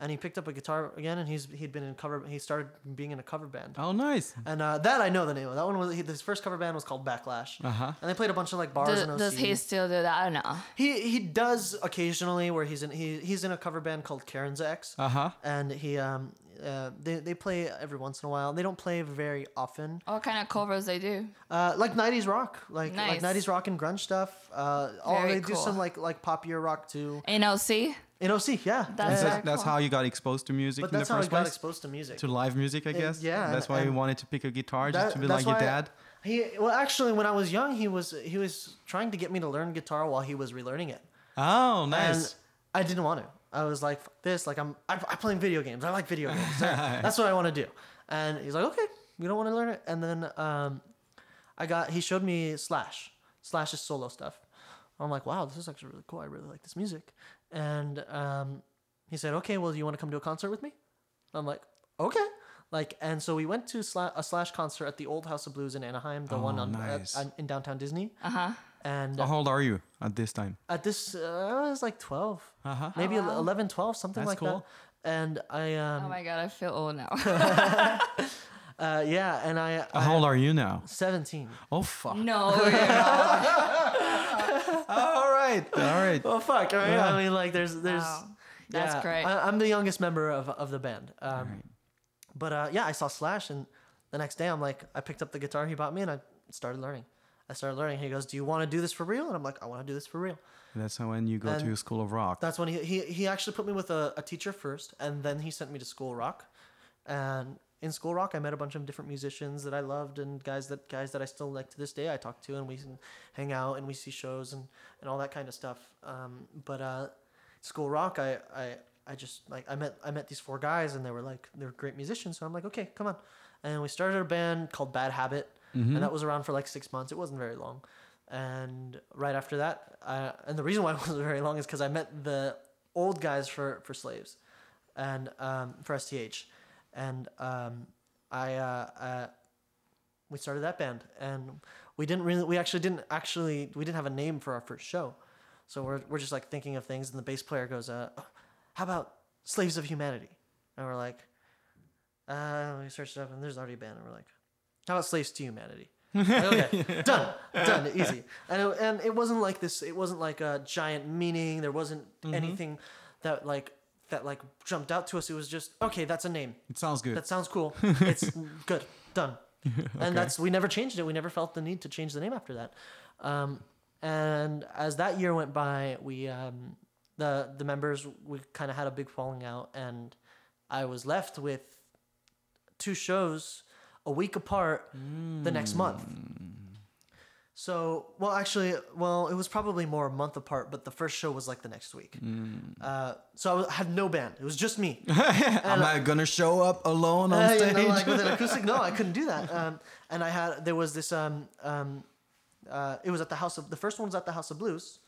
and he picked up a guitar again, and he's he'd been in cover. He started being in a cover band, oh, nice. and uh, that I know the name of. That one was he, his first cover band was called Backlash, Uh huh. and they played a bunch of like bars Do, and OC. does he still do that? I don't know. He he does occasionally where he's in he he's in a cover band called Karen's X, Uh huh. and he um uh, they they play every once in a while. They don't play very often. What kind of covers they do? Uh, like '90s rock, like like '90s rock and grunge stuff. Uh, all Very they do some like like popular rock too. NOC? In OC, yeah, That's yeah. That's, very that's cool. how you got exposed to music But in the that's how I got exposed to music. to live music, I guess. yeah, That's and- why you wanted to pick a guitar just That- to be like your why- dad. He well, actually, when I was young, he was he was trying to get me to learn guitar while he was relearning it. Oh, And nice. I didn't want to. I was like, Fuck this. Like I'm, I, I play video games. I like video games. That's what I want to do. And he's like, okay, you don't want to learn it. And then um, I got. He showed me Slash. Slash's solo stuff. I'm like, wow, this is actually really cool. I really like this music. And um, he said, okay, well, do you want to come to a concert with me? I'm like, okay. Like, and so we went to Sla- a Slash concert at the Old House of Blues in Anaheim, the one Oh, on nice. uh, in downtown Disney. Uh huh. And How old are you at this time? at this, uh, I was like 12 Uh huh. maybe Oh, wow. 11 12 something That's like cool. that and i um Oh my god, I feel old now. uh yeah and i, I How old are you now? 17 Oh fuck. no, you're not. all right. All right. oh fuck right? Yeah. i mean like there's there's Wow. That's yeah, great. I, i'm the youngest member of, of the band um Alright. but uh yeah i saw slash and the next day i'm like i picked up the guitar he bought me and i started learning i started learning he goes do you want to do this for real and i'm like i want to do this for real That's how when you go to And School of Rock. That's when he he, he actually put me with a, a teacher first, and then he sent me to School Rock. And in School Rock, I met a bunch of different musicians that I loved, and guys that guys that I still like to this day. I talk to, and we hang out, and we see shows, and, and all that kind of stuff. Um, but uh, School Rock, I, I I just like I met I met these four guys, and they were like they were great musicians. So I'm like, okay, come on, and we started a band called Bad Habit, and that was around for like six months. It wasn't very long. And right after that, I, and the reason why it wasn't very long is because I met the old guys for, for slaves and um, for STH. And um, I, uh, uh, we started that band and we didn't really, we actually didn't actually, we didn't have a name for our first show. So we're, we're just like thinking of things and the bass player goes, uh, how about Slaves of Humanity? And we're like, uh, we searched it up and there's already a band and we're like, how about Slaves to Humanity? Okay, done, done, easy. And it, and it wasn't like this. It wasn't like a giant meaning. There wasn't anything that like that like jumped out to us. It was just okay. That's a name. It sounds good. That sounds cool. It's good. Done. And that's we never changed it. We never felt the need to change the name after that. Um, and as that year went by, we um, the the members we kind of had a big falling out, and I was left with two shows a week apart the next month. So, well, actually, well, it was probably more a month apart, but the first show was like the next week. Uh, so I was- had no band; it was just me. Am I gonna show up alone on Uh, stage? you know, like with an acoustic. No, I couldn't do that. Um, and I had there was this. Um, um, uh, it was at the House of the first one was at the House of Blues,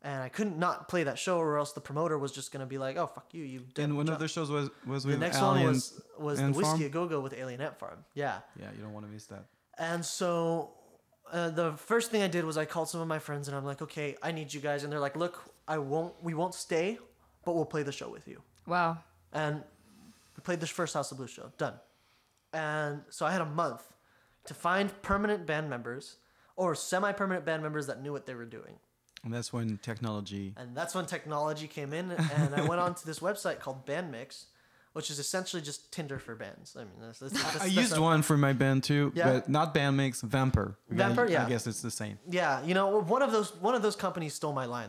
and I couldn't not play that show, or else the promoter was just gonna be like, "Oh fuck you, you." and one job." of the shows was was with the next Alien. one was was the Whiskey Farm? a Go Go with Alien Ant Farm. Yeah, Yeah, you don't want to miss that. and so. Uh, the first thing I did was I called some of my friends and I'm like, okay, I need you guys, and they're like, look, I won't, we won't stay, but we'll play the show with you. Wow. And we played this first House of Blues show. Done. And so I had a month to find permanent band members or semi permanent band members that knew what they were doing. And that's when technology. And that's when technology came in. And I went onto this website called Bandmix, which is essentially just Tinder for bands. I mean, that's, that's, that's, I used one for my band too, Yeah. but not Bandmix, Vampr. Vampr, yeah. I guess it's the same. Yeah, you know, one of those one of those companies stole my line.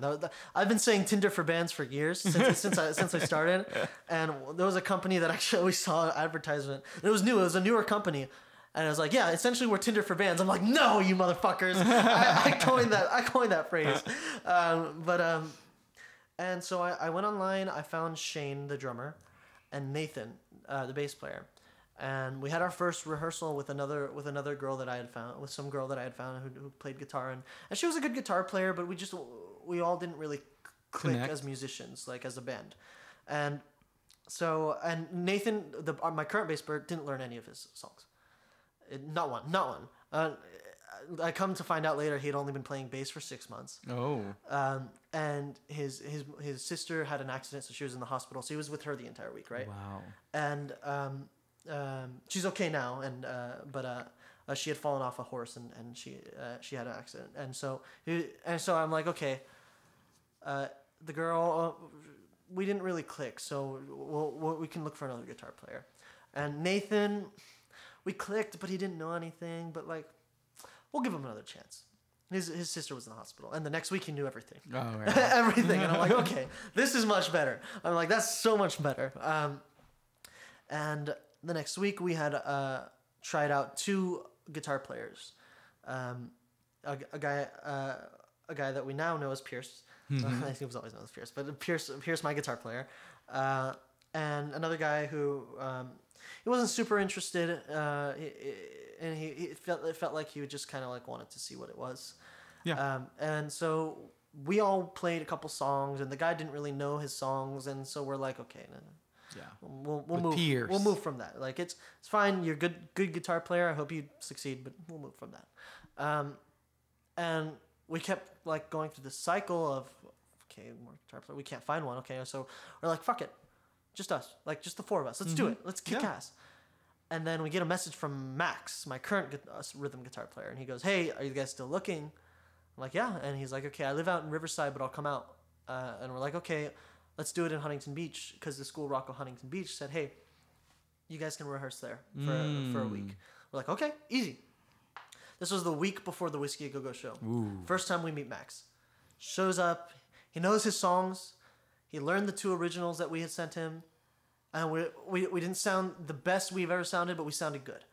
I've been saying Tinder for bands for years since since I since I started, and there was a company that actually we saw an advertisement. It was new. It was a newer company, And I was like, yeah, essentially we're Tinder for bands. I'm like, no, you motherfuckers. I, I coined that. I coined that phrase. Um, but um, and so I, I went online. I found Shane, the drummer, and Nathan, uh, the bass player, and we had our first rehearsal with another with another girl that I had found with some girl that I had found who, who played guitar and and she was a good guitar player, but we just we all didn't really click Connect. as musicians, like as a band, and so and Nathan, the my current bass player, didn't learn any of his songs, It- not one, not one. Uh, I come to find out later he had only been playing bass for six months. Oh. Um, and his his his sister had an accident, so she was in the hospital. So he was with her the entire week, right? Wow. And um, um, she's okay now, and uh, but uh, uh, she had fallen off a horse, and and she uh, she had an accident, and so he, and so I'm like, okay, uh, the girl, uh, we didn't really click, so we'll, we'll, we can look for another guitar player, and Nathan, we clicked, but he didn't know anything, but like, we'll give him another chance. His, his sister was in the hospital, and the next week he knew everything Oh, right. everything. And I'm like, okay, this is much better. I'm like, that's so much better. Um, and the next week we had uh, tried out two guitar players, um, a, a guy, uh, a guy that we now know as Pierce. I think he was always known as Pierce, but Pierce, Pierce, my guitar player, uh, and another guy who um, he wasn't super interested, uh, he- he- and he, he felt it felt like he would just kind of like wanted to see what it was. Yeah. Um, and so we all played a couple songs, and the guy didn't really know his songs, and so we're like, okay, no, no, Yeah. we'll we'll With move. Pierce. We'll move from that. Like it's it's fine. You're a good good guitar player. I hope you succeed, but we'll move from that. Um, and we kept like going through this cycle of okay, more guitar player. We can't find one. Okay, so we're like, fuck it, just us, like just the four of us. Let's do it. Let's kick Mm-hmm. Yeah. ass. And then we get a message from Max, my current gu- uh, rhythm guitar player, and he goes, "Hey, are you guys still looking?" I'm like, "Yeah." And he's like, "Okay, I live out in Riverside, but I'll come out." Uh, and we're like, "Okay, let's do it in Huntington Beach," because the school Rocco Huntington Beach said, "Hey, you guys can rehearse there for for a week." We're like, "Okay, easy." This was the week before the Whiskey a Go Go show. First time we meet Max. Shows up. He knows his songs. He learned the two originals that we had sent him. And we, we, we didn't sound the best we've ever sounded, but we sounded good.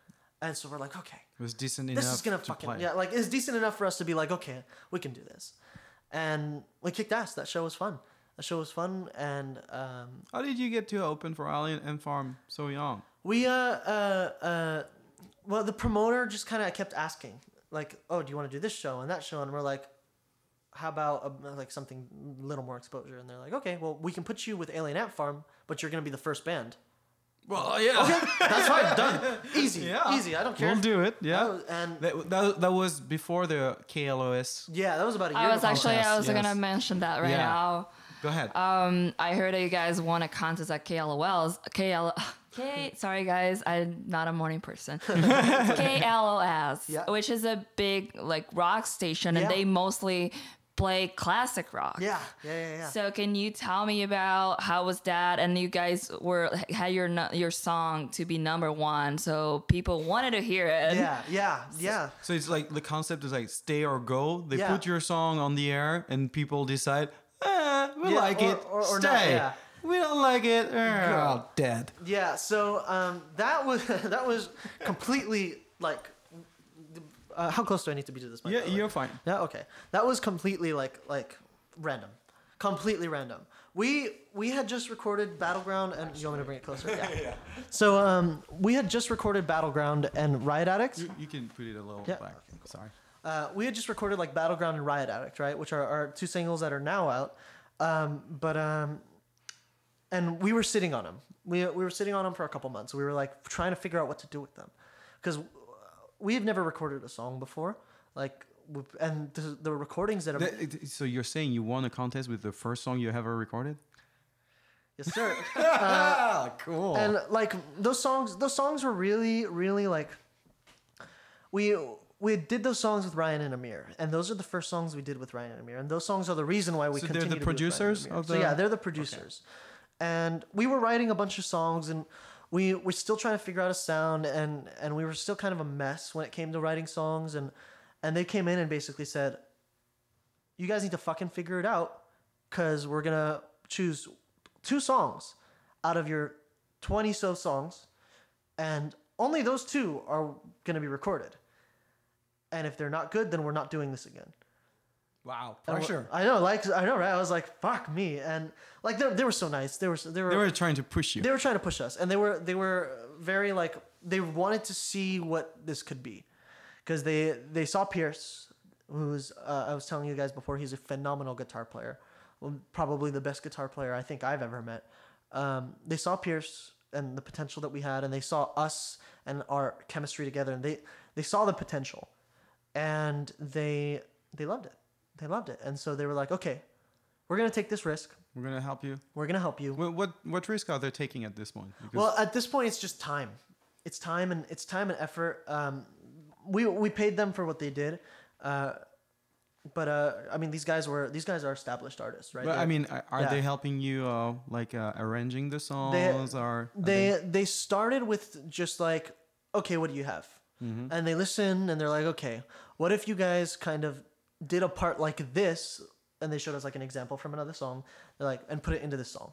And so we're like, okay, It was decent enough. this is gonna to fucking play. yeah, like it's decent enough for us to be like, okay, we can do this. And we kicked ass. That show was fun. That show was fun, and um, How did you get to open for Alien Ant Farm so young? we uh uh uh, well, the promoter just kind of kept asking, like, oh, do you want to do this show and that show? And we're like, how about uh, like something a little more exposure? And they're like, okay, well, we can put you with Alien Ant Farm, but you're gonna be the first band. Well, yeah. Okay, That's fine, done, easy, Yeah. easy. I don't care. We'll do it. That Yeah. was- and That, that, that was before the KLOS. yeah, that was about a year. I was before. actually I was Yes. gonna mention that right Yeah. now. Go ahead. Um, I heard that you guys won a contest at KLOL's. KL. K. Sorry guys, I'm not a morning person. KLOS, Yeah. which is a big like rock station, and they mostly play classic rock. Yeah, yeah, yeah, yeah. So can you tell me about how was that? And you guys were had your your song to be number one, so people wanted to hear it. yeah, yeah, yeah. So it's like the concept is like stay or go. They Yeah. put your song on the air and people decide, eh, we Yeah, like or- it, or- or stay. not, yeah. We don't like it, Go. oh, dead. Yeah, so um, that was that was completely like. Uh, how close do I need to be to this? mic, Yeah, by the way? you're fine. Yeah, okay. That was completely like like random, completely random. We we had just recorded Battleground, and you want me to bring it closer? Yeah. yeah. So um, we had just recorded Battleground and Riot Addict. You, you can put it a little Yeah. back. Sorry. Uh, we had just recorded like Battleground and Riot Addict, right? Which are, our two singles that are now out. Um, but um, and we were sitting on them. We we were sitting on them for a couple months. We were like trying to figure out what to do with them, because we had never recorded a song before. Like, and the, the recordings that are That- so you're saying you won a contest with the first song you ever recorded? yes, sir. Ah, cool. and like those songs those songs were really really like we we did those songs with Ryan and Amir, and those are the first songs we did with Ryan and Amir, and those songs are the reason why we So they're the to do with Ryan and producers of So yeah, they're the producers, and we were writing a bunch of songs, and we we're still trying to figure out a sound, and and we were still kind of a mess when it came to writing songs, and and they came in and basically said, you guys need to fucking figure it out, because we're gonna choose two songs out of your 20 so songs and only those two are going to be recorded. And if they're not good, then we're not doing this again. Wow, pressure. I know, like I know, right? I was like, "Fuck me!" And like they, they were so nice. They were they were They were trying to push you. they were trying to push us, and they were they were very like they wanted to see what this could be, because they they saw Pierce, who's uh, I was telling you guys before, he's a phenomenal guitar player, probably the best guitar player I think I've ever met. Um, they saw Pierce and the potential that we had, and they saw us and our chemistry together, and they they saw the potential, and they they loved it. They loved it, and so they were like, okay, we're gonna take this risk. We're gonna help you. We're gonna help you. What what, what risk are they taking at this point? Because Well, at this point, it's just time. It's time and it's time and effort. Um, we we paid them for what they did, uh, but uh, I mean, these guys were these guys are established artists, right? But I mean, are yeah. they helping you, uh, like uh, arranging the songs, or are they they started with just like, okay, what do you have? Mm-hmm. And they listen and they're like, okay, what if you guys kind of did a part like this? And they showed us like an example from another song. They're like, and put it into this song.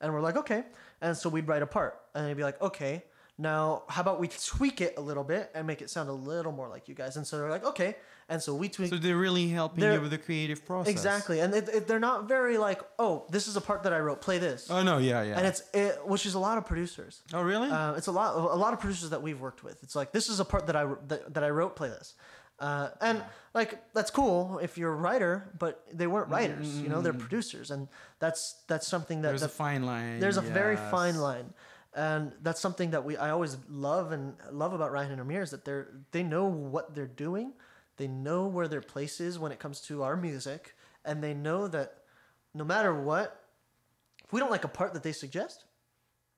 And we're like, okay. And so we'd write a part, and they'd be like, okay. Now, how about we tweak it a little bit and make it sound a little more like you guys? And so they're like, okay. And so we tweak. So they're really helping you with the creative process. Exactly, and it, it, they're not very like, oh, this is a part that I wrote. Play this, Oh no, yeah, yeah. and it's it, which is a lot of producers. oh really? Uh, it's a lot, a lot of producers that we've worked with. It's like this is a part that I that, that I wrote. Play this, uh, and like that's cool if you're a writer, but they weren't writers. You know, they're producers, and that's that's something that There's a fine line. there's a very fine line, and that's something that we I always love and love about Ryan and Amir is that they're they know what they're doing, they know where their place is when it comes to our music, and they know that no matter what, if we don't like a part that they suggest,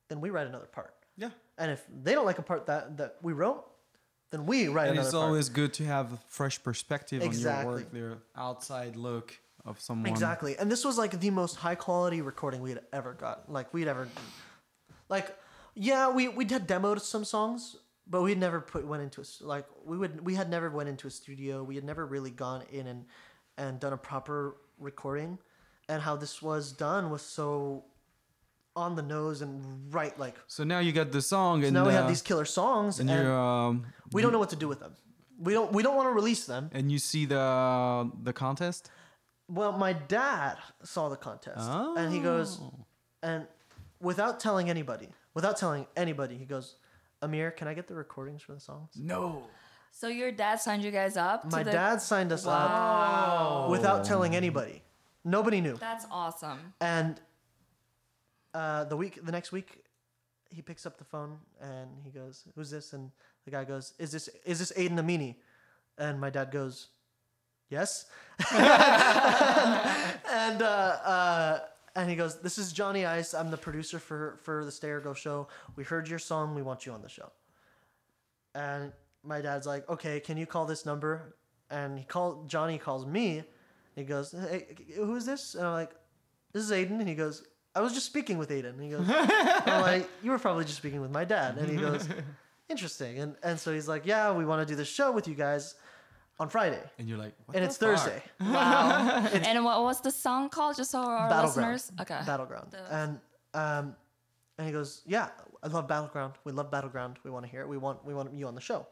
then we write another part. Yeah. And if they don't like a part that, that we wrote, then we write And another it's part. always good to have a fresh perspective on your work, their outside look of someone. Exactly. And this was like the most high quality recording we had ever got. Like we'd ever like yeah, we we had demoed some songs, but we'd never put went into a like we would we had never went into a studio. We had never really gone in and and done a proper recording. And how this was done was so on the nose and right like So now you got the song, and now we have uh, these killer songs and and, um, we don't know what to do with them. We don't we don't want to release them. and you see the the contest. Well, my dad saw the contest, and he goes, Oh. and without telling anybody, without telling anybody, he goes, Amir, can I get the recordings for the songs? No. So your dad signed you guys up. to My the- dad signed us up without telling anybody. Nobody knew. That's awesome. And uh, the week, the next week, he picks up the phone and he goes, "Who's this?" And the guy goes, "Is this is this Aiden Amini?" And my dad goes, "Yes." and uh, uh, and he goes, "This is Johnny Ice. I'm the producer for for the Stay or Go show. We heard your song. We want you on the show." And my dad's like, "Okay, can you call this number?" And he called Johnny calls me. He goes, "Hey, who is this?" And I'm like, "This is Aiden." And he goes, "I was just speaking with Aiden." And he goes, "I'm like, you were probably just speaking with my dad." And he goes, "Interesting." And and so he's like, "Yeah, we want to do the show with you guys on Friday, And you're like, what and the it's fuck? Thursday." Wow. and what was the song called? Just so our Battleground. listeners. Okay. Battleground. The- And um, and he goes, "Yeah, I love Battleground. We love Battleground. We want to hear it. We want we want you on the show."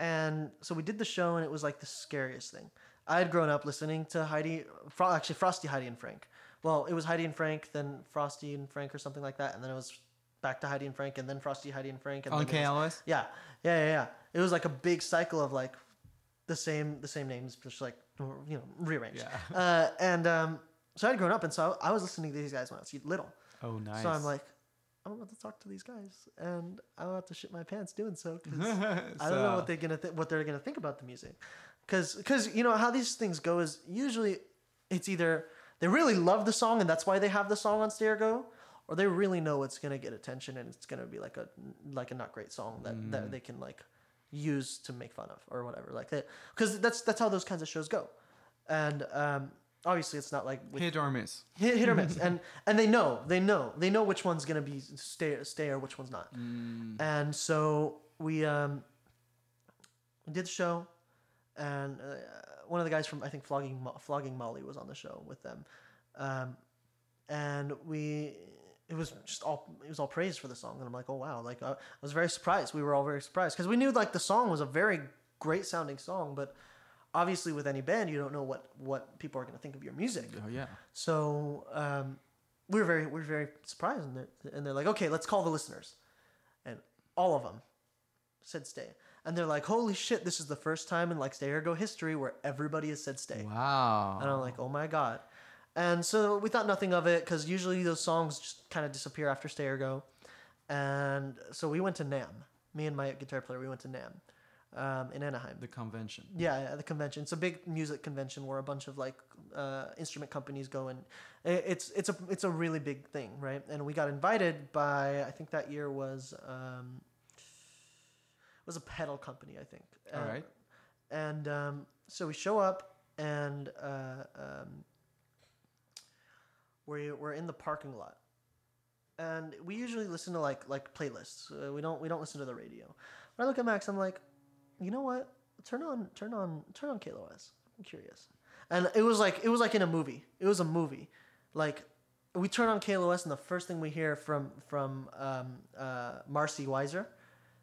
And so we did the show, and it was like the scariest thing. I had grown up listening to Heidi, actually Frosty, Heidi, and Frank. Well, it was Heidi and Frank, then Frosty and Frank, or something like that, and then it was back to Heidi and Frank, and then Frosty, Heidi, and Frank. And On then it was- yeah, yeah, yeah, yeah. It was like a big cycle of like the same the same names, just like you know rearranged. Yeah. Uh, and um, so I'd grown up, and so I was listening to these guys when I was little. Oh, nice. So I'm like, I'm about to talk to these guys, and I'm about to shit my pants doing so because I don't know what they're gonna th- what they're gonna think about the music, because because you know how these things go is usually it's either they really love the song and that's why they have the song on Stay or Go, or they really know it's gonna get attention and it's gonna be like a like a not great song that that they can like use to make fun of or whatever like that because that's that's how those kinds of shows go, and um, obviously it's not like with hit or miss. hit, hit or miss. And and they know they know they know which one's gonna be stay stay or which one's not. And so we um we did the show and uh, one of the guys from i think flogging flogging molly was on the show with them um and we it was just all it was all praise for the song, and I'm like, oh wow, like uh, I was very surprised. We were all very surprised because we knew like the song was a very great sounding song, but obviously with any band, you don't know what what people are going to think of your music. Oh yeah. So um, we were very we were very surprised, and they're, and they're like, okay, let's call the listeners, and all of them said stay, and they're like, holy shit, this is the first time in like Stay or Go history where everybody has said stay, Wow. and I'm like, oh my god, and so we thought nothing of it because usually those songs just kind of disappear after Stay or Go, and so we went to NAMM. Me and my guitar player, we went to NAMM. Um, in Anaheim. The convention. Yeah, yeah, the convention. It's a big music convention where a bunch of like uh, instrument companies go and it's it's a it's a really big thing, right? And we got invited by I think that year was um, was a pedal company, I think. All Uh, right. And um, so we show up and uh, um, we we're in the parking lot. And we usually listen to like like playlists. Uh, we don't we don't listen to the radio. When I look at Max, I'm like, you know what? Turn on, turn on, turn on KLOS. I'm curious. And it was like it was like in a movie. It was a movie. Like we turn on KLOS, and the first thing we hear from from um, uh, Marci Wiser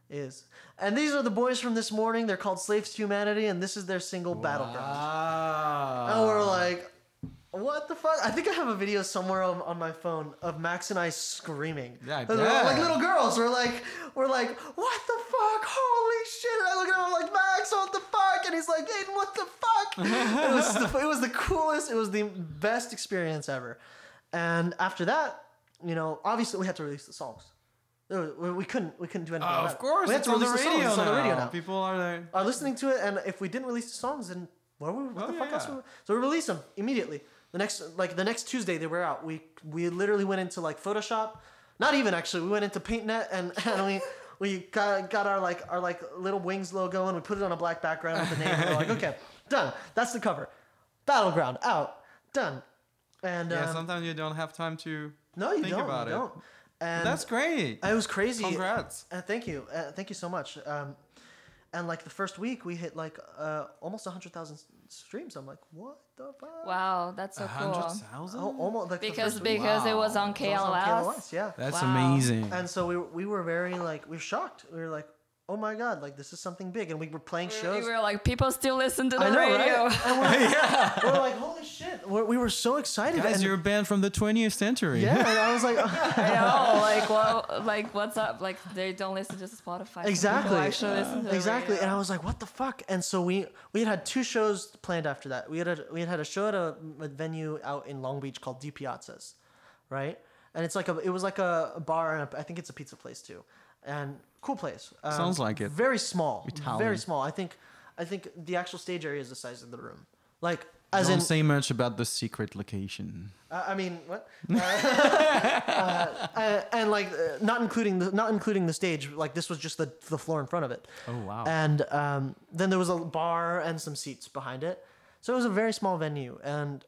is, and these are the boys from this morning. They're called Slaves to Humanity, and this is their single Battleground. Wow. And we're like, what the fuck? I think I have a video somewhere on, on my phone of Max and I screaming. Yeah, I like little girls. We're like, we're like, what the fuck? Holy shit! And I look at him, I'm like, Max, what the fuck? And he's like, Aiden, what the fuck? it was the, it was the coolest. It was the best experience ever. And after that, you know, obviously we had to release the songs. We couldn't we couldn't do anything. About of course, we had to the release the songs. radio It's on the radio now. People are there. are listening to it, and if we didn't release the songs, then what, were we, what Oh, the fuck yeah, else? yeah. Were we? So we released them immediately. The next, like the next Tuesday, they were out. We we literally went into like Photoshop, not even actually. We went into Paint.NET and and we we got got our like our like little wings logo and we put it on a black background with the name. and we're like, okay, done. That's the cover. Battleground out, done. And Yeah, um, sometimes you don't have time to no, you think don't. about you it. don't. And That's great. it was crazy. Congrats. Uh, thank you. Uh, thank you so much. Um, and like the first week, we hit like uh, almost 100,000 streams. I'm like, what the fuck? Wow, that's so A cool. hundred thousand. Oh, almost like the Because first week. because it was Wow. on It was on KLS. KLS, yeah. That's Wow. amazing. And so we, were- we were very like, we were shocked. We were like, oh my God, like this is something big. And we were playing shows. We were like, people still listen to the I know, radio. right? And we're, we're like, holy shit. We're, we were so excited. Guys, and, you're a band from the 20th century. yeah, and I was like, I know, like, well, like, what's up? Like, they don't listen to Spotify. Exactly. People actually listen to the exactly and i was like what the fuck and so we we had had two shows planned after that we had a, we had had a show at a, a venue out in long beach called DiPiazza's right and it's like a it was like a, a bar and a, i think it's a pizza place too and cool place um, Sounds like it. very small Italian. very small i think i think the actual stage area is the size of the room like as Don't in say much about the secret location. uh, I mean, what? Uh, uh, uh, and like, uh, not including the not including the stage. Like, this was just the the floor in front of it. Oh, wow. And um, then there was a bar and some seats behind it, so it was a very small venue. And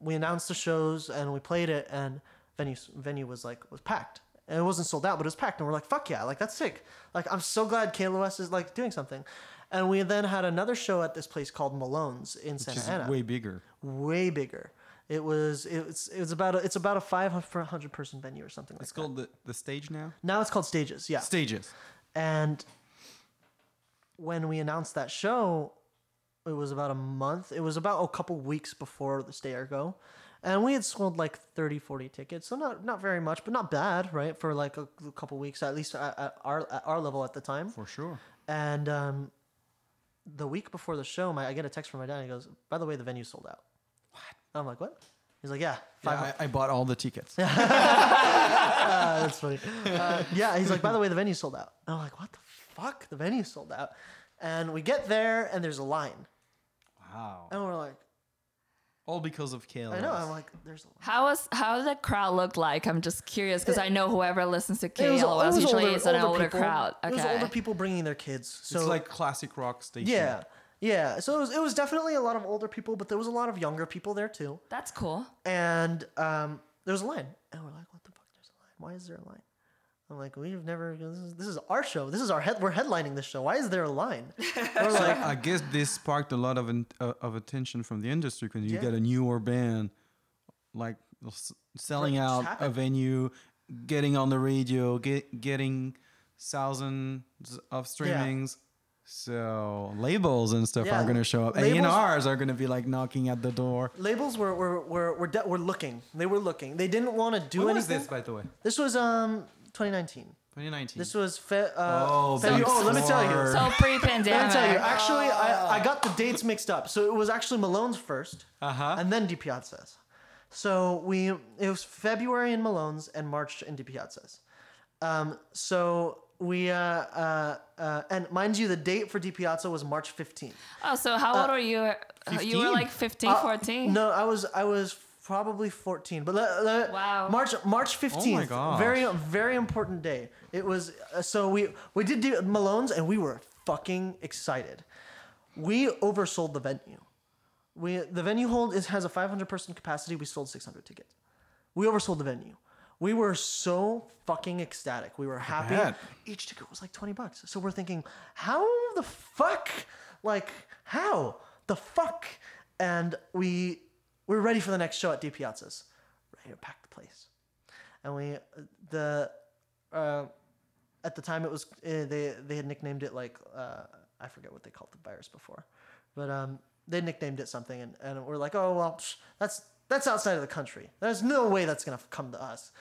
we announced the shows and we played it, and venue venue was like was packed. And it wasn't sold out, but it was packed. And we're like, fuck yeah, like that's sick. Like I'm so glad KLOS is like doing something. And we then had another show at this place called Malone's in Which Santa is Ana way bigger. way bigger. It was it was it was about a, it's about a 500 person venue or something like It's that. called the, the stage now? Now it's called Stages, yeah. Stages. And when we announced that show, it was about a month. It was about a couple weeks before the Stay or Go. And we had sold like 30, 40 tickets. So not not very much, but not bad, right? For like a, a couple weeks, at least at, at our at our level at the time. For sure. And um, the week before the show, my I get a text from my dad. And he goes, "By the way, the venue's sold out." What? I'm like, "What?" He's like, "Yeah, Yeah, I, I bought all the tickets. Uh, that's funny. Uh, yeah, he's like, by the way, the venue's sold out. And I'm like, what the fuck? The venue's sold out. And we get there and there's a line. Wow. And we're like, All because of KLS. I know. I'm like, there's a line. How was how did the crowd look like? I'm just curious because I know whoever listens to It was- it KLOS was usually older- is an older older people. crowd. It was Okay. older people bringing their kids. So it's like classic rock station. yeah, yeah. So it was, it was definitely a lot of older people, but there was a lot of younger people there too. That's cool. And um, there was a line, and we're like, what the fuck? There's a line. Why is there a line? I'm like, we've never. This is, this is our show. This is our head. We're headlining this show. Why is there a line? We're like, I guess this sparked a lot of in, uh, of attention from the industry because you Yeah. get a newer band like selling Right, just out a venue getting on the radio, get, getting thousands of streamings. So labels and stuff Yeah, are gonna show up. A&Rs are gonna be like knocking at the door. Labels were were were were, de- were looking. They were looking. They didn't want to do When was anything. this, by the way? This was um 2019. 2019. This was fe- uh, Oh, February. before. Oh, let me tell you. Or- So Let me tell you. pre-pandemic. Actually, I, I got the dates mixed up. So it was actually Malone's first, Uh-huh. and then DiPiazza's. So we it was February in Malone's and March in DiPiazza's. Um, so we uh, uh, uh, and mind you, the date for DiPiazza was March 15th. Oh, so how old are you? You were 15? like 15, Uh, 14? No, I was I was probably 14. But le- le- Wow. March March 15th. gosh. Very very important day. It was uh, so we we did do Malone's and we were fucking excited. We oversold the venue. We the venue hold is has a 500 person capacity. We sold 600 tickets. We oversold the venue. We were so fucking ecstatic. We were happy. bet. Each ticket was like 20 bucks. So we're thinking, how the fuck? Like, how the fuck? And we we're ready for the next show at DiPiazza's. Ready to pack the place. And we the uh, at the time it was uh, they they had nicknamed it like uh, I forget what they called the virus before, but um, they nicknamed it something, and, and we're like, oh well, psh, that's that's outside of the country. There's no way that's gonna come to us.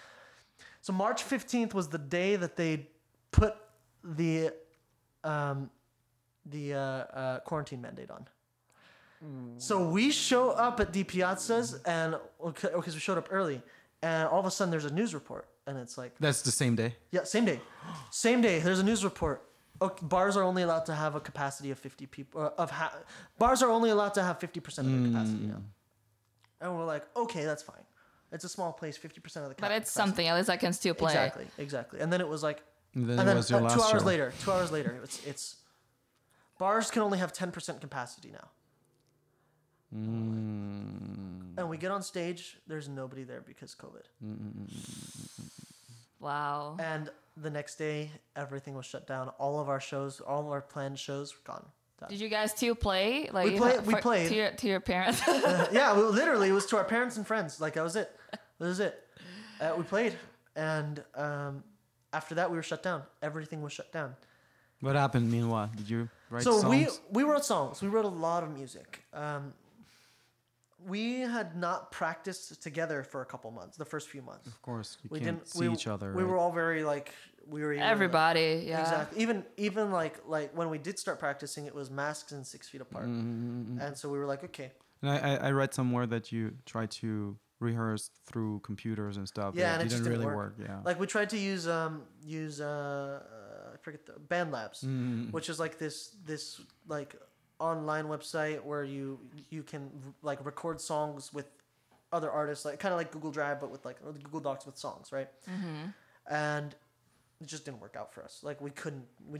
So March fifteenth was the day that they put the um, the uh, uh, quarantine mandate on. So we show up at the Piazza's and okay because we showed up early, and all of a sudden there's a news report, and it's like That's the same day. yeah, same day. Same day. There's a news report. Okay, bars are only allowed to have a capacity of 50 people. Uh, of ha- bars are only allowed to have 50% of their capacity now. And we're like, okay, that's fine. It's a small place, 50% of the capacity. but it's something. At least I can still play. Exactly, exactly. And then it was like, And then and it then was your uh, last two hours show. later, two hours later, it's it's bars can only have 10% capacity now. Mm. And we get on stage, there's nobody there because COVID. Wow. And the next day, everything was shut down. All of our shows, all of our planned shows were gone. Done. Did you guys still play? Like We play- we for- played. to your, to your parents. yeah, we, literally, it was to our parents and friends. Like that was it. That was it. Uh, we played, and um, after that, we were shut down. Everything was shut down. What happened meanwhile? Did you write songs? so songs? we we wrote songs. We wrote a lot of music. Um, we had not practiced together for a couple months. The first few months, of course, you we can't didn't see we, each other. We right? were all very like we were even, Everybody, yeah. Exactly. Even even like like when we did start practicing, it was masks and six feet apart. Mm-hmm. And so we were like, okay, And I, I, I read somewhere that you tried to rehearse through computers and stuff. Yeah, but and it it didn't didn't really work. work. Yeah. Like we tried to use um use uh, uh I forget the Band Labs, Mm. which is like this this like online website where you you can like record songs with other artists, like kind of like Google Drive, but with like Google Docs with songs, right? Mm-hmm. And it just didn't work out for us. Like we couldn't we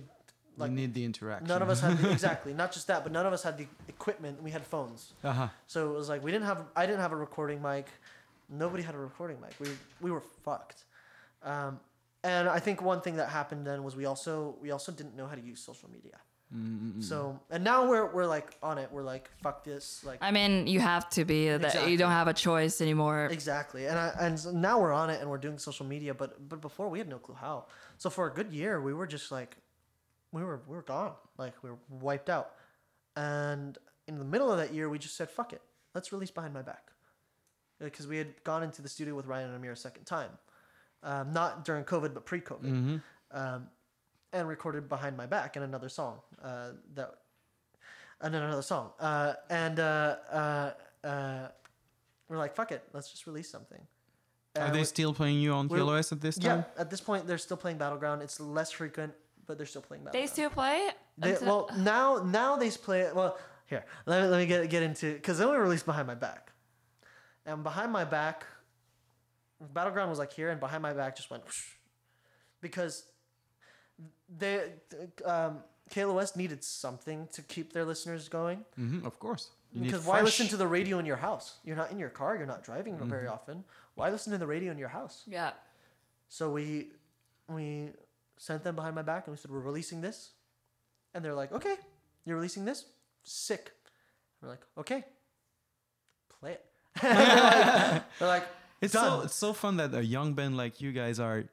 like you need the interaction. none of us had the, exactly not just that, but none of us had the equipment. We had phones. uh-huh. So it was like we didn't have I didn't have a recording mic. Nobody had a recording mic. We we were fucked. Um, and I think one thing that happened then was we also we also didn't know how to use social media. Mm-mm-mm. So and now we're we're like on it. We're like fuck this. Like I mean, you have to be. That Exactly. You don't have a choice anymore. exactly. And I and so now we're on it and we're doing social media. But but before we had no clue how. So for a good year we were just like we were we were gone. Like we were wiped out. And in the middle of that year we just said fuck it. Let's release behind my back. because we had gone into the studio with Ryan and Amir a second time, um, not during COVID but pre-COVID, Mhm. um, and recorded behind my back in another song uh, that, and then another song, uh, and uh, uh, uh, we're like, fuck it, let's just release something. Are they we- still playing you on we're- at this time yeah, at this point they're still playing Battleground. It's less frequent, but they're still playing battleground They still play? They, Until- well, now now they play it. Well, here let me, let me get get into because then we released behind my back, and behind my back, battleground was like here, and behind my back just went whoosh, because they um, KLOS needed something to keep their listeners going. Mm-hmm, of course. You Because why listen to the radio in your house? You're not in your car. You're not driving Mm-hmm. very often. Why listen to the radio in your house? yeah. So we we sent them behind my back and we said we're releasing this, and they're like, okay, you're releasing this, sick. We're like, okay, play it. they're, like, they're like, It's so it's so fun that a young band like you guys are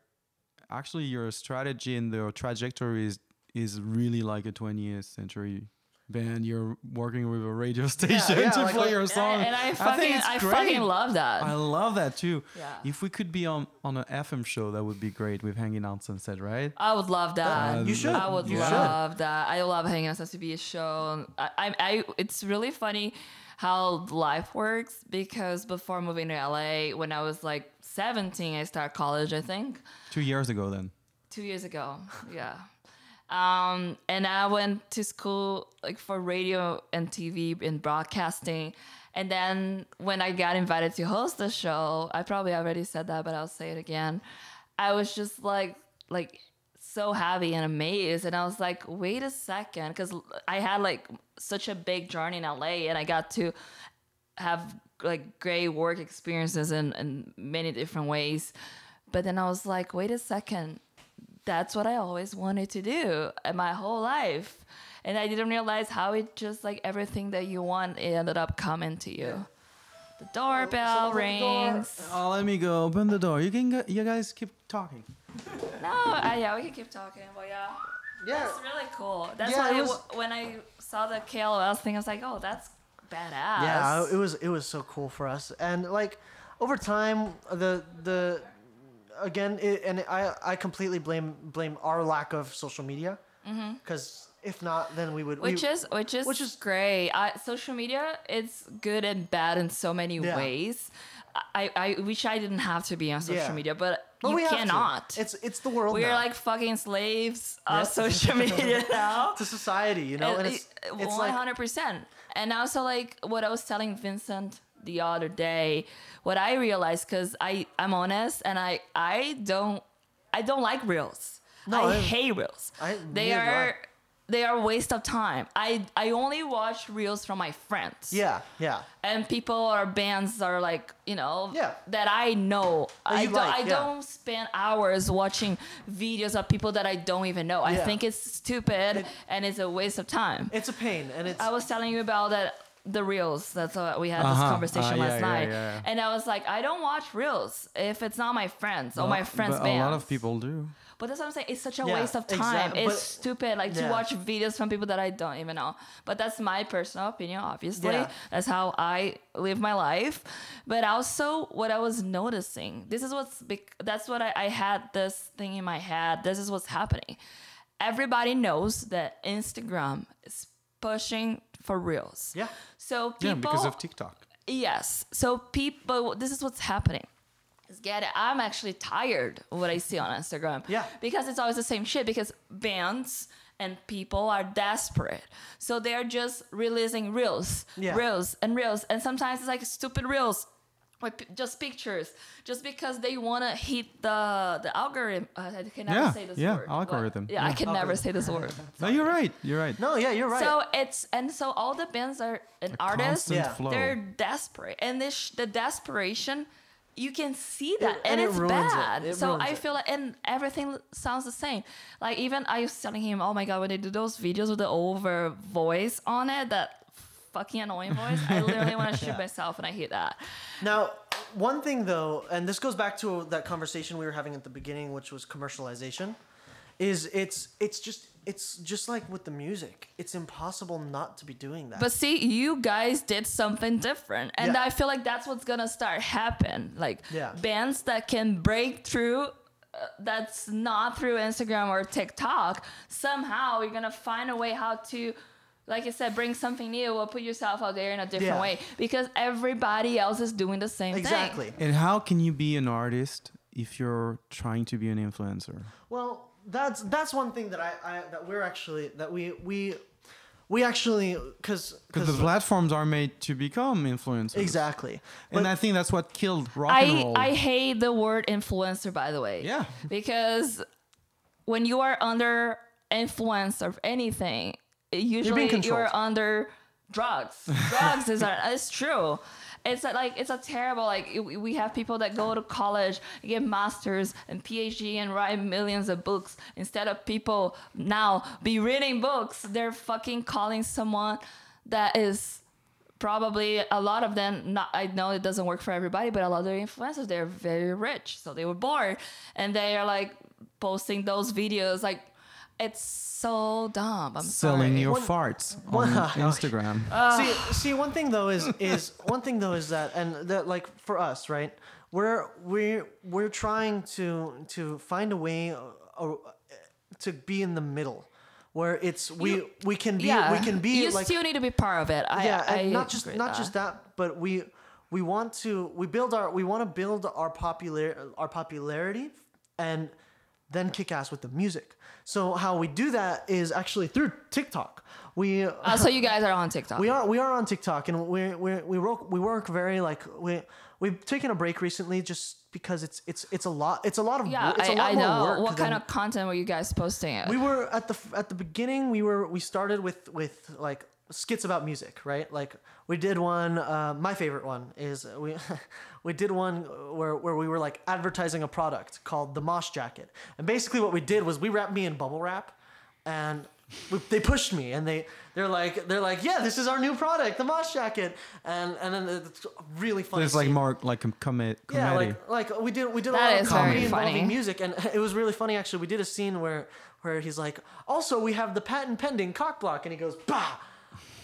actually your strategy and your trajectory is is really like a 20th century band. You're working with a radio station yeah, to like play your song. And I fucking, think it's I, great. fucking love that. I love that too. Yeah. If we could be on on an FM show, that would be great with Hanging Out Sunset, right? I would love that. Uh, you should. I would You love that. I love hanging out CCB show. I, I, I, it's really funny how life works because before moving to LA, when I was like 17, I started college, I think. Two years ago, then. two years ago yeah um, and i went to school like for radio and tv and broadcasting and then when i got invited to host the show i probably already said that but i'll say it again i was just like like so happy and amazed and i was like wait a second because i had like such a big journey in la and i got to have like great work experiences in, in many different ways. But then I was like, wait a second, that's what I always wanted to do my whole life. And I didn't realize how it just like everything that you want, it ended up coming to you. The doorbell open the door. rings. Oh, let me go. Open the door. You can. Go, you guys keep talking. No, I, yeah, we can keep talking, but yeah. Yeah. That's really cool. That's Yeah, why it I- when I saw the KLOS thing, I was like, oh, that's badass. Yeah, it was it was so cool for us, and like over time, the the again, it, and I I completely blame blame our lack of social media, mm-hmm. because if not, then we would which we, is which is which is- great. I, social media, it's good and bad in so many Yeah. ways. I, I wish I didn't have to be on social Yeah. media, but, But you we cannot. It's it's the world. We're now. like fucking slaves of Yeah. social media now. to society, you know, and it's uh, it's one hundred percent. And also, like what I was telling Vincent the other day, what I realized because I I'm honest and I I don't I don't like reels. No, I I- hate reels. I- they are they are a waste of time. I I only watch reels from my friends. yeah, yeah. And people or bands are like, you know, Yeah. that I know. I you don't like, I yeah. don't spend hours watching videos of people that I don't even know. Yeah. I think it's stupid and it's a waste of time. It's a pain, and it's I was telling you about that the reels. That's what we had this Uh-huh. conversation Uh, yeah, last yeah, night, yeah, yeah. and I was like, I don't watch reels if it's not my friends or my friends' but bands. a lot of people do. But that's what I'm saying. It's such a Yeah, waste of time. exact- It's but- stupid, like to watch videos from people that I don't even know. But that's my personal opinion. Obviously, Yeah. that's how I live my life. But also, what I was noticing, this is what's bec- that's what I, I had this thing in my head. This is what's happening. Everybody knows that Instagram is pushing for reels. Yeah. So people Yeah, because of TikTok. Yes. So people, this is what's happening. Is get it? I'm actually tired of what I see on Instagram. Yeah. Because it's always the same shit. Because bands and people are desperate, so they're just releasing reels, Yeah. reels and reels, and sometimes it's like stupid reels. With p- just pictures, just because they want to hit the the algorithm. Uh, I can never Yeah, say this yeah, word. but- algorithm, Yeah, I yeah. can never say this word. No, you're right. You're right. no, yeah, you're right. So it's and so all the bands are and artists constant Yeah. flow. they're desperate and this sh- the desperation you can see that It- and, and it's ruins it. bad. It so i feel like and everything sounds the same. Like even i was telling him oh my god when they do those videos with the over voice on it that fucking annoying voice i literally want to shoot myself and i hate that. Now, one thing though, and this goes back to that conversation we were having at the beginning, which was commercialization, is it's it's just it's just like with the music. It's impossible not to be doing that. But see, you guys did something different, and Yeah. I feel like that's what's gonna start happen. Like Yeah. bands that can break through. Uh, that's not through Instagram or TikTok. Somehow you're gonna find a way how to, like I said, bring something new or put yourself out there in a different Yeah. way because everybody else is doing the same exactly. thing. Exactly. And how can you be an artist if you're trying to be an influencer? Well, that's that's one thing that I, I that we're actually that we we we actually because Because the platforms are made to become influencers. exactly. And But- I think that's what killed rock and I roll. I hate the word influencer by the way. Yeah. Because when you are under influence of anything, usually controlled. you're under drugs. drugs is a, it's true. It's like it's a terrible like we have people that go to college, get masters and PhD and write millions of books instead of people now be reading books. They're fucking calling someone that is probably a lot of them not i know it doesn't work for everybody but a lot of the influencers they're very rich so they were born and they are like posting those videos like it's so dumb i'm selling sorry. your One- farts one- on Instagram. see, see, one thing though is is one thing though is that and that like for us, right? We're we're we're trying to to find a way uh, uh, to be in the middle, where it's we You- we can be yeah we can be you like still need to be part of it I, yeah, I and not just agree with not just that, but we we want to we build our we want to build our popular our popularity and then kick ass with the music. So how we do that is actually through TikTok. We uh, so you guys are on tiktok. We are we are on TikTok and we we we work we work very like we we've taken a break recently just because it's it's it's a lot it's a lot of yeah it's a I, lot I more know. work what kind of content were you guys posting it? We were at the at the beginning we were we started with with like skits about music right like we did one uh, my favorite one is we we did one where where we were like advertising a product called the mosh jacket and basically what we did was we wrapped me in bubble wrap and we, they pushed me and they they're like they're like yeah this is our new product the mosh jacket and and then it's really funny It's like more like a comed- comedy. Yeah, like like we did we did a lot of comedy involving funny. music, and it was really funny actually. We did a scene where where he's like, also we have the patent pending cock block, and he goes bah.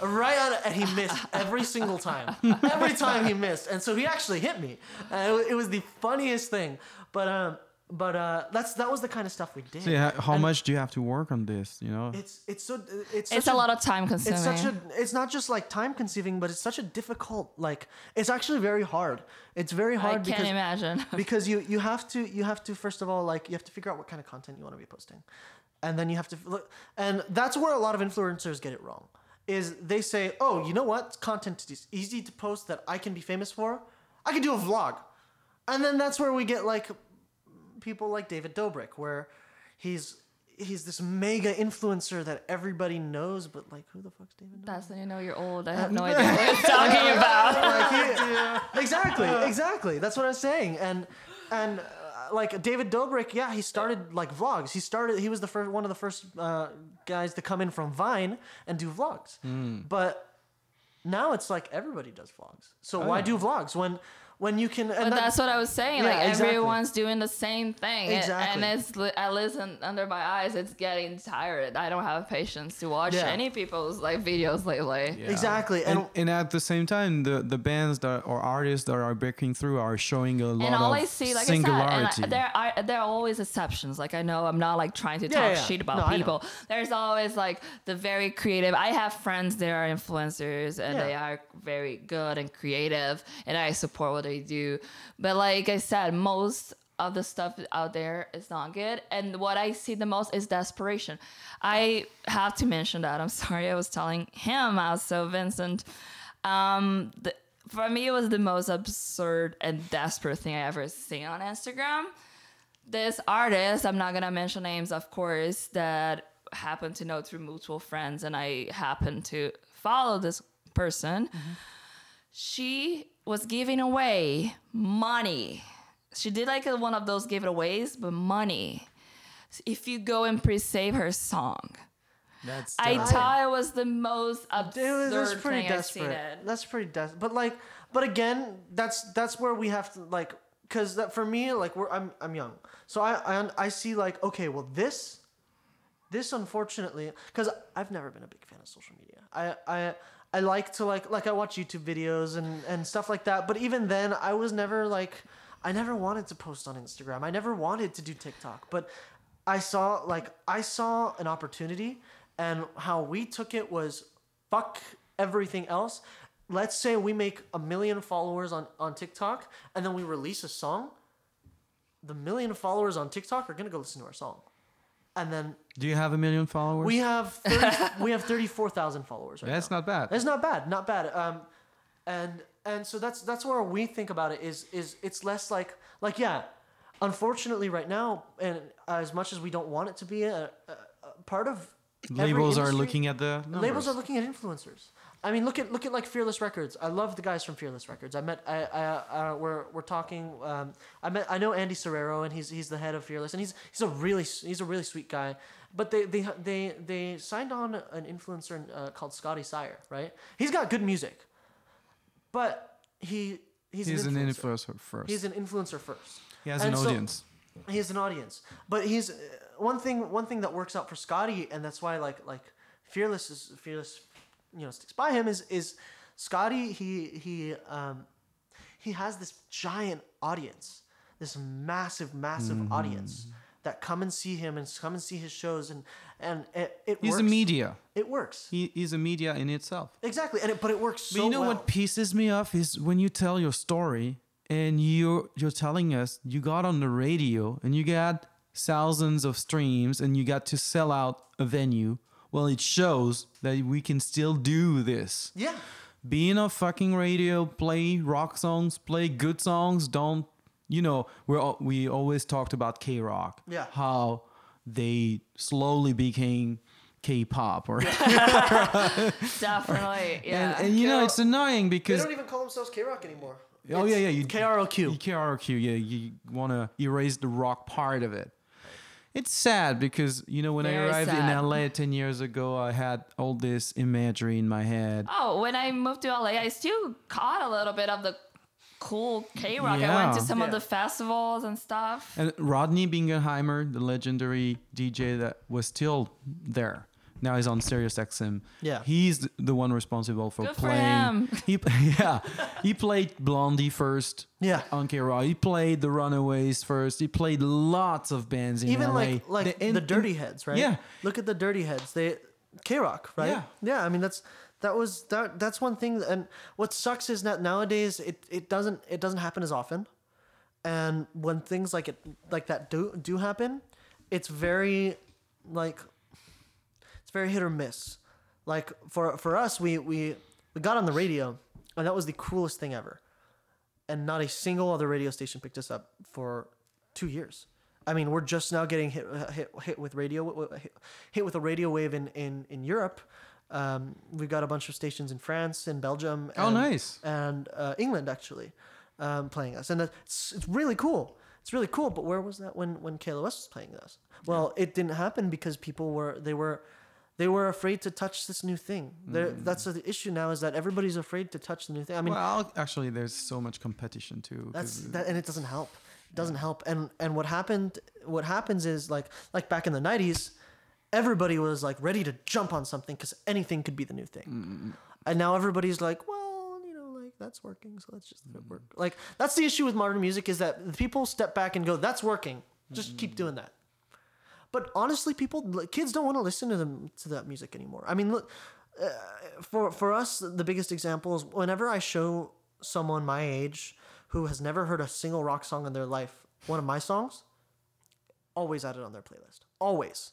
Right on and he missed every single time. Every time he missed, and so he actually hit me. And it, it was the funniest thing. But um, but uh, that's that was the kind of stuff we did. So yeah, how And much do you have to work on this? You know, It's it's so it's it's such a lot of time consuming it's such a it's not just like time consuming, but it's such a difficult like it's actually very hard. It's very hard. i hard can't because imagine because you you have to you have to first of all like you have to figure out what kind of content you want to be posting and then you have to look and that's where a lot of influencers get it wrong is they say oh you know what? Content is easy to post that i can be famous for. I can do a vlog. And then that's where we get like people like david dobrik where he's he's this mega influencer that everybody knows but like who the fuck's david dobrik? That's when you know you're old. I have no idea what you're talking about. Like he, exactly, exactly. That's what I'm saying. And and uh, like David Dobrik, yeah, he started like vlogs. He started. He was the first one of the first uh, guys to come in from Vine and do vlogs. But now it's like everybody does vlogs. So why do vlogs when when you can? And But that- that's what I was saying. Yeah, like exactly. everyone's doing the same thing, and- Exactly. and it's li- I listen under my eyes. It's getting tired. I don't have patience to watch Yeah. any people's like videos lately. Yeah. exactly. And, and, and at the same time, the, the bands that or artists that are breaking through are showing a lot And all of I see, like singularity. I said, and I, there are there are always exceptions. Like I know I'm not like trying to Yeah, talk yeah. shit about No, people. There's always like the very creative. I have friends that are influencers and Yeah. they are very good and creative, and I support what they do. But like I said, most of the stuff out there is not good. And what I see the most is desperation. I have to mention that. I'm sorry, I was telling him also, Vincent. Um, the, for me, it was the most absurd and desperate thing I ever seen on Instagram. This artist, I'm not gonna mention names, of course, that happened to know through mutual friends, and I happened to follow this person. She was giving away money. She did like a, one of those giveaways, but money. If you go and pre-save her song, That's I thought it was the most Dude, absurd that's pretty thing I've seen desperate. That's pretty desperate. But like, but again, that's that's where we have to like, cause that for me, like, we're I'm I'm young, so I I I see like, okay, well this, this unfortunately, cause I've never been a big fan of social media. I I. I like to like like I watch YouTube videos and and stuff like that. But even then, I was never like I never wanted to post on Instagram. I never wanted to do TikTok. But I saw like I saw an opportunity, and how we took it was fuck everything else. Let's say we make a million followers on on TikTok, and then we release a song. The million followers on TikTok are gonna go listen to our song, and then Do you have a million followers? we have 30, we have thirty four thousand followers right That's now. not bad. It's not bad, not bad. Um, and and so that's that's where we think about it is is it's less like like yeah, unfortunately right now, and as much as we don't want it to be a, a, a part of Labels are looking at the numbers. labels are looking at influencers. I mean, look at look at like Fearless Records. I love the guys from Fearless Records. I met I, I uh, we're we're talking. Um, I met I know Andy Serrao and he's he's the head of Fearless and he's he's a really he's a really sweet guy. But they they they they signed on an influencer uh, called Scotty Sire, right? He's got good music, but he he's, He's an an influencer. influencer first. He's an influencer first. he has and an so- audience. He has an audience, but he's uh, one thing. One thing that works out for Scotty, and that's why like like fearless is fearless. You know, sticks by him is is Scotty. He he um he has this giant audience, this massive massive Mm-hmm. audience that come and see him and come and see his shows and and it, it He's works. a media. It works He is a media in itself. exactly, and it, but it works so But you know well. what pisses me off is when you tell your story and you're you're telling us you got on the radio and you got thousands of streams and you got to sell out a venue. Well, it shows that we can still do this. Yeah, Be in a fucking radio, play rock songs, play good songs. Don't you know? We're we always talked about K rock. Yeah. How they slowly became K-pop or Definitely. Yeah. and, and you know K-rock- it's annoying because they don't even call themselves K Rock anymore. Oh yeah, yeah. You KROQ. KROQ. Yeah, you want to erase the rock part of it. It's sad because you know when I arrived sad. in LA ten years ago, I had all this imagery in my head. Oh, when I moved to LA, I still caught a little bit of the cool K rock. I went to some of the festivals and stuff. And Rodney Bingenheimer, the legendary DJ that was still there. Now he's on Sirius XM. Yeah. He's the one responsible for Good for playing. him. He yeah. he played Blondie first. Yeah. On K Rock. He played the Runaways first. He played lots of bands in even LA. like like The- the, Dirty Heads, right? Yeah. Look at the Dirty Heads. They K Rock, right? Yeah. Yeah. I mean that's that was that that's one thing. And what sucks is that nowadays it, it doesn't it doesn't happen as often. And when things like it like that do do happen, it's very like it's very hit or miss. Like for for us, we we we got on the radio, and that was the coolest thing ever. And not a single other radio station picked us up for two years. I mean, we're just now getting hit hit, hit with radio hit, hit with a radio wave in in in Europe. Um, we've got a bunch of stations in France and Belgium. Oh, nice. And uh, England actually um, playing us, and it's it's really cool. It's really cool. But where was that when when KLOS was playing us? Well, it didn't happen because people were they were they were afraid to touch this new thing. There mm. That's the issue now is that everybody's afraid to touch the new thing. I mean, well, actually, there's so much competition too. that's that, and it doesn't help. It doesn't help. And and what happened? What happens is like like back in the '90s, everybody was like ready to jump on something because anything could be the new thing. And now everybody's like, well, you know, like that's working, so let's just let it mm. work. Like that's the issue with modern music is that people step back and go, that's working, just keep doing that. But honestly, people, kids don't want to listen to them to that music anymore. I mean, look, uh, for for us, the biggest example is whenever I show someone my age who has never heard a single rock song in their life one of my songs, always added on their playlist. Always,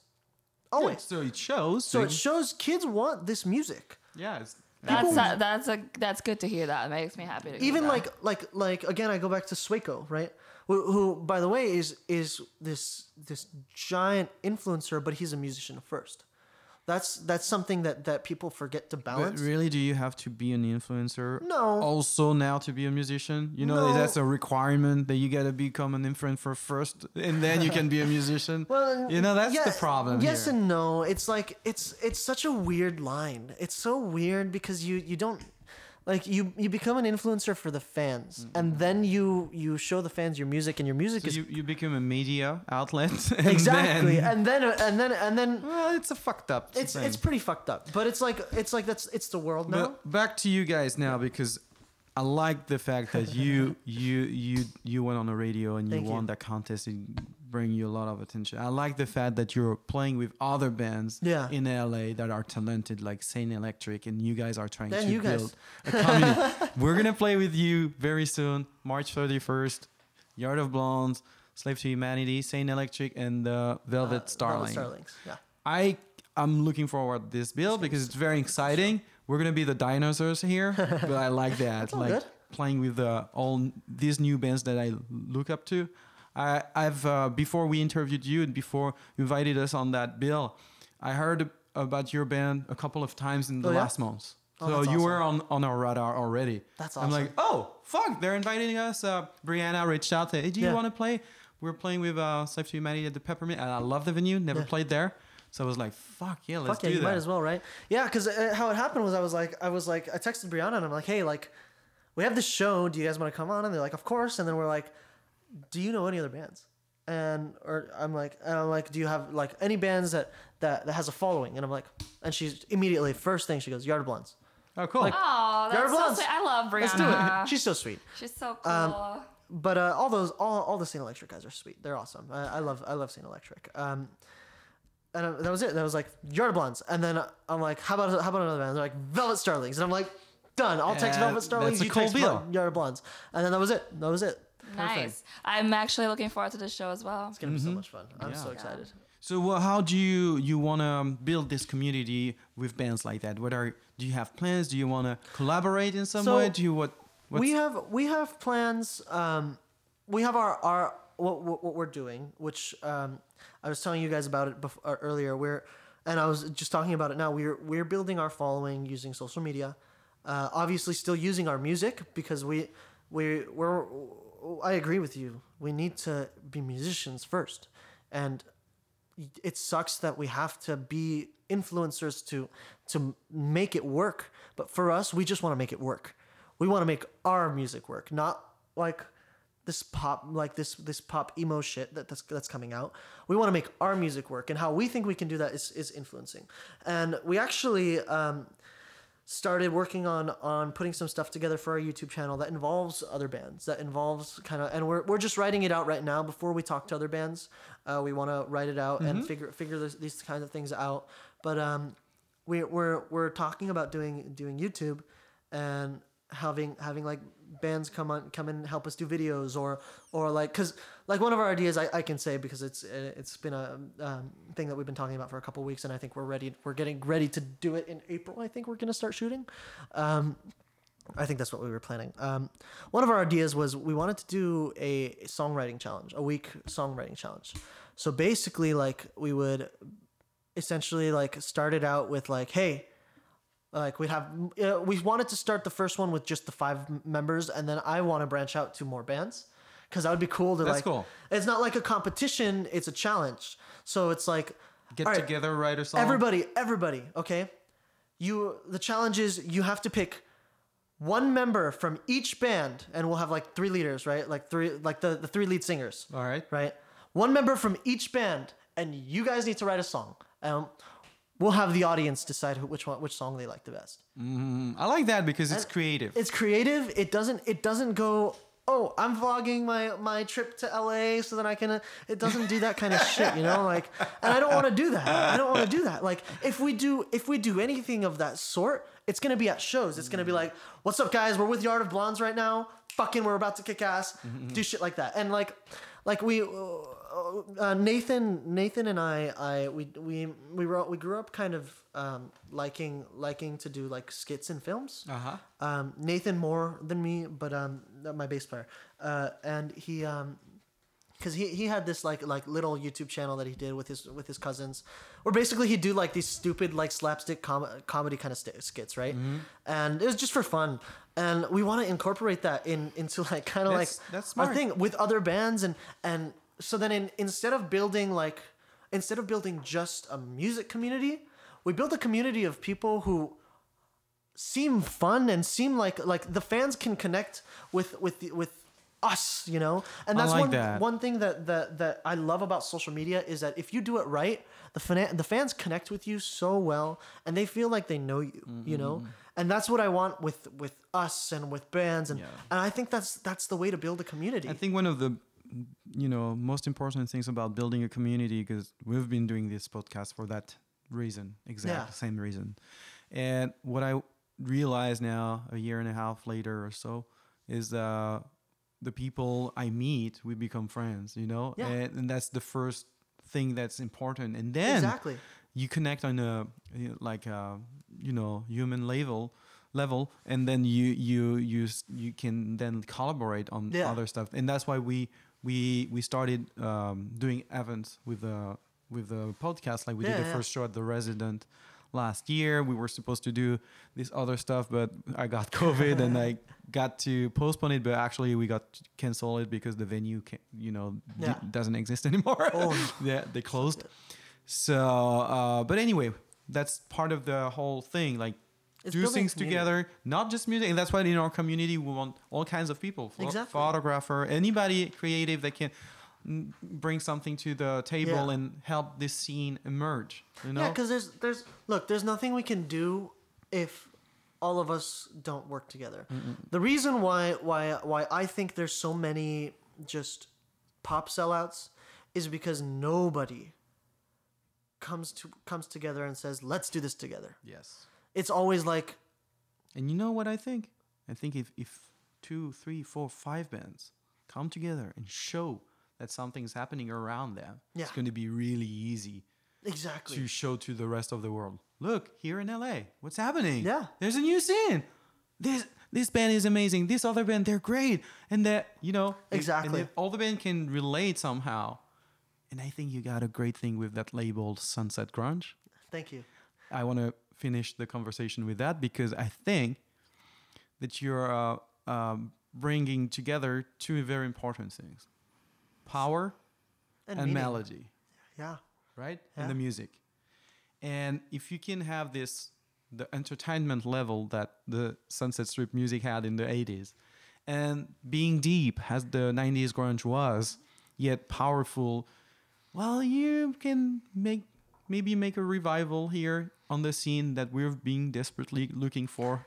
always. so it shows. So it shows kids want this music. yeah, it's, That's a, that's a that's good to hear. That it makes me happy to hear even that. like like like again i go back to Sueco, right who, who by the way is is this this giant influencer but he's a musician first that's that's something that that people forget to But balance really, do you have to be an influencer? No. Also, now to be a musician, you know No. that's a requirement that you gotta become an influencer first, and then you can be a musician. well you know that's the problem. yes here. and no it's like it's it's such a weird line it's so weird because you you don't like you you become an influencer for the fans mm-hmm. and then you you show the fans your music and your music So is you, you become a media outlet. and exactly then- and then uh, and then and then well, it's a fucked up. it's thing. it's pretty fucked up but it's like it's like that's it's the world now But back to you guys now because I like the fact that you you you you went on the radio and you Thank you. won that contest. It bring you a lot of attention. I like the fact that you're playing with other bands Yeah. in LA that are talented like Saint Electric and you guys are trying Then to you guys. a community. We're gonna play with you very soon, March 31st, Yard of Blondes, Slave to Humanity, Saint Electric, and uh, Velvet Uh, Starling. Velvet Starlings. Yeah. I I'm looking forward to this build because it's very exciting. We're gonna be the dinosaurs here, but I like that. like good. playing with uh, all these new bands that I look up to. I I've uh, before we interviewed you and before you invited us on that bill, I heard about your band a couple of times in the Oh, yeah? last months. Oh, so you were on, on our radar already. That's awesome. I'm like, oh fuck, they're inviting us. Uh, Brianna reached out. To, hey, do you Yeah. want to play? We're playing with uh, Slave to Humanity at the Peppermint, and I love the venue. Never Yeah. played there, so I was like, fuck yeah, let's Fuck yeah, do you that. might as well, right? Yeah, because uh, how it happened was I was like, I was like, I texted Brianna and I'm like, hey, like, we have this show. Do you guys want to come on? And they're like, of course. And then we're like, do you know any other bands? And or I'm like, and I'm like, do you have like any bands that that that has a following? And I'm like, and she's immediately first thing she goes, Yard of Blondes. Oh, cool. Oh, that's so Blondes. sweet. I love Brianna. Let's do it. She's so sweet. She's so cool. Um, But uh, all those all all the Saint Electric guys are sweet. They're awesome. I, I love I love Saint Electric. Um, and uh, that was it. That was like Yard of Blondes. And then I'm like, how about how about another band? They're like Velvet Starlings. And I'm like, done. I'll text Yeah, Velvet Starlings. that's a You cool text deal. Yard of Blondes. And then that was it. That was it. Nice. I'm actually looking forward to the show as well. It's gonna be so much fun. I'm Yeah. so excited. So uh, how do you you want to build this community with bands like that? What are do you have plans? Do you want to collaborate in some So, way? Do you what? What's, we have we have plans. Um, we have our our what, what, what we're doing, which um, I was telling you guys about it before, earlier. We're and I was just talking about it now. We're we're building our following using social media. Uh, obviously, still using our music because we we we're. I agree with you. We need to be musicians first, and it sucks that we have to be influencers to to make it work. But for us we just want to make it work. We want to make our music work not like this pop like this this pop emo shit that that's, that's coming out. We want to make our music work and how we think we can do that is, is influencing. And we actually um, started working on on putting some stuff together for our YouTube channel that involves other bands that involves kind of and we're, we're just writing it out right now. Before we talk to other bands uh, we want to write it out and figure figure this, these kinds of things out. But um we, we're we're talking about doing doing YouTube and having having like bands come on come and help us do videos or or like because like one of our ideas I, I can say because it's it's been a um, thing that we've been talking about for a couple weeks and I think we're ready we're getting ready to do it in April I think we're gonna start shooting um, I think that's what we were planning. Um, one of our ideas was we wanted to do a songwriting challenge, a week songwriting challenge. So basically, like we would essentially like start it out with like, hey, like we'd have uh, we wanted to start the first one with just the five members, and then I want to branch out to more bands because that would be cool to That's like. cool. It's not like a competition; it's a challenge. So it's like get right, together, write a song. Everybody, everybody, okay? You the challenge is you have to pick one member from each band and we'll have like three leaders, right? Like three like the, the three lead singers. All right. Right? One member from each band and you guys need to write a song. Um we'll have the audience decide who, which one which song they like the best. Mm, I like that because it's creative. It's creative. It doesn't it doesn't go oh I'm vlogging my my trip to LA so that I can uh," it doesn't do that kind of shit you know like and I don't want to do that. I don't want to do that. Like if we do if we do anything of that sort it's gonna be at shows. It's gonna be like what's up guys? We're with Yard of Blondes right now. Fucking we're about to kick ass. Do shit like that. And like like we uh, uh, Nathan Nathan and I I we we we wrote, we grew up kind of um, liking liking to do like skits in films. Uh huh. um, Nathan more than me, but um, my bass player, uh, and he um, because he, he had this like like little YouTube channel that he did with his with his cousins, where basically he'd do like these stupid like slapstick com- comedy kind of st- skits, right? And it was just for fun, and we want to incorporate that in into like kind of like That's- that's our thing with other bands, and and so then in, instead of building like instead of building just a music community, we build a community of people who seem fun and seem like like the fans can connect with with with us you know and that's like one that. one thing that, that that I love about social media is that if you do it right the fan the fans connect with you so well and they feel like they know you you know Mm-hmm. and that's what I want with with us and with bands and Yeah. and I think that's that's the way to build a community I think one of the you know most important things about building a community because we've been doing this podcast for that reason, exact Yeah. same reason. And what I realize now, a year and a half later or so, is uh, the people I meet, we become friends. You know, Yeah. and, and that's the first thing that's important. And then exactly you connect on a you know, like a you know human level level and then you you you you can then collaborate on Yeah. other stuff and that's why we we we started um, doing events with the with the podcast like we Yeah, did the yeah. first show at the resident last year we were supposed to do this other stuff but i got covid and i got to postpone it but actually we got canceled it because the venue can, you know d- doesn't exist anymore Oh. yeah they closed so, uh, but anyway, that's part of the whole thing. Like, It's do things together, not just music. And that's why in our community we want all kinds of people, Exactly. photographer, anybody creative that can bring something to the table Yeah. and help this scene emerge. You know, Yeah, because there's there's look, there's nothing we can do if all of us don't work together. The reason why why why I think there's so many just pop sellouts is because nobody comes to comes together and says, "Let's do this together." yes. It's always like, And you know what I think? I think if, if two, three, four, five bands come together and show that something's happening around them, Yeah. it's going to be really easy exactly. to show to the rest of the world. Look, here in LA, what's happening? Yeah. There's a new scene. This this band is amazing. This other band, they're great. And that, you know, if- Exactly. if all the band can relate somehow. And I think you got a great thing with that label Sunset Grunge. Thank you. I want to finish the conversation with that because I think that you're uh, um, bringing together two very important things power and, meaning. melody, Yeah. right? Yeah. In the music. And if you can have this, the entertainment level that the Sunset Strip music had in the 80s, and being deep as the 90s grunge was, yet powerful, well, you can make maybe make a revival here on the scene that we're being desperately looking for.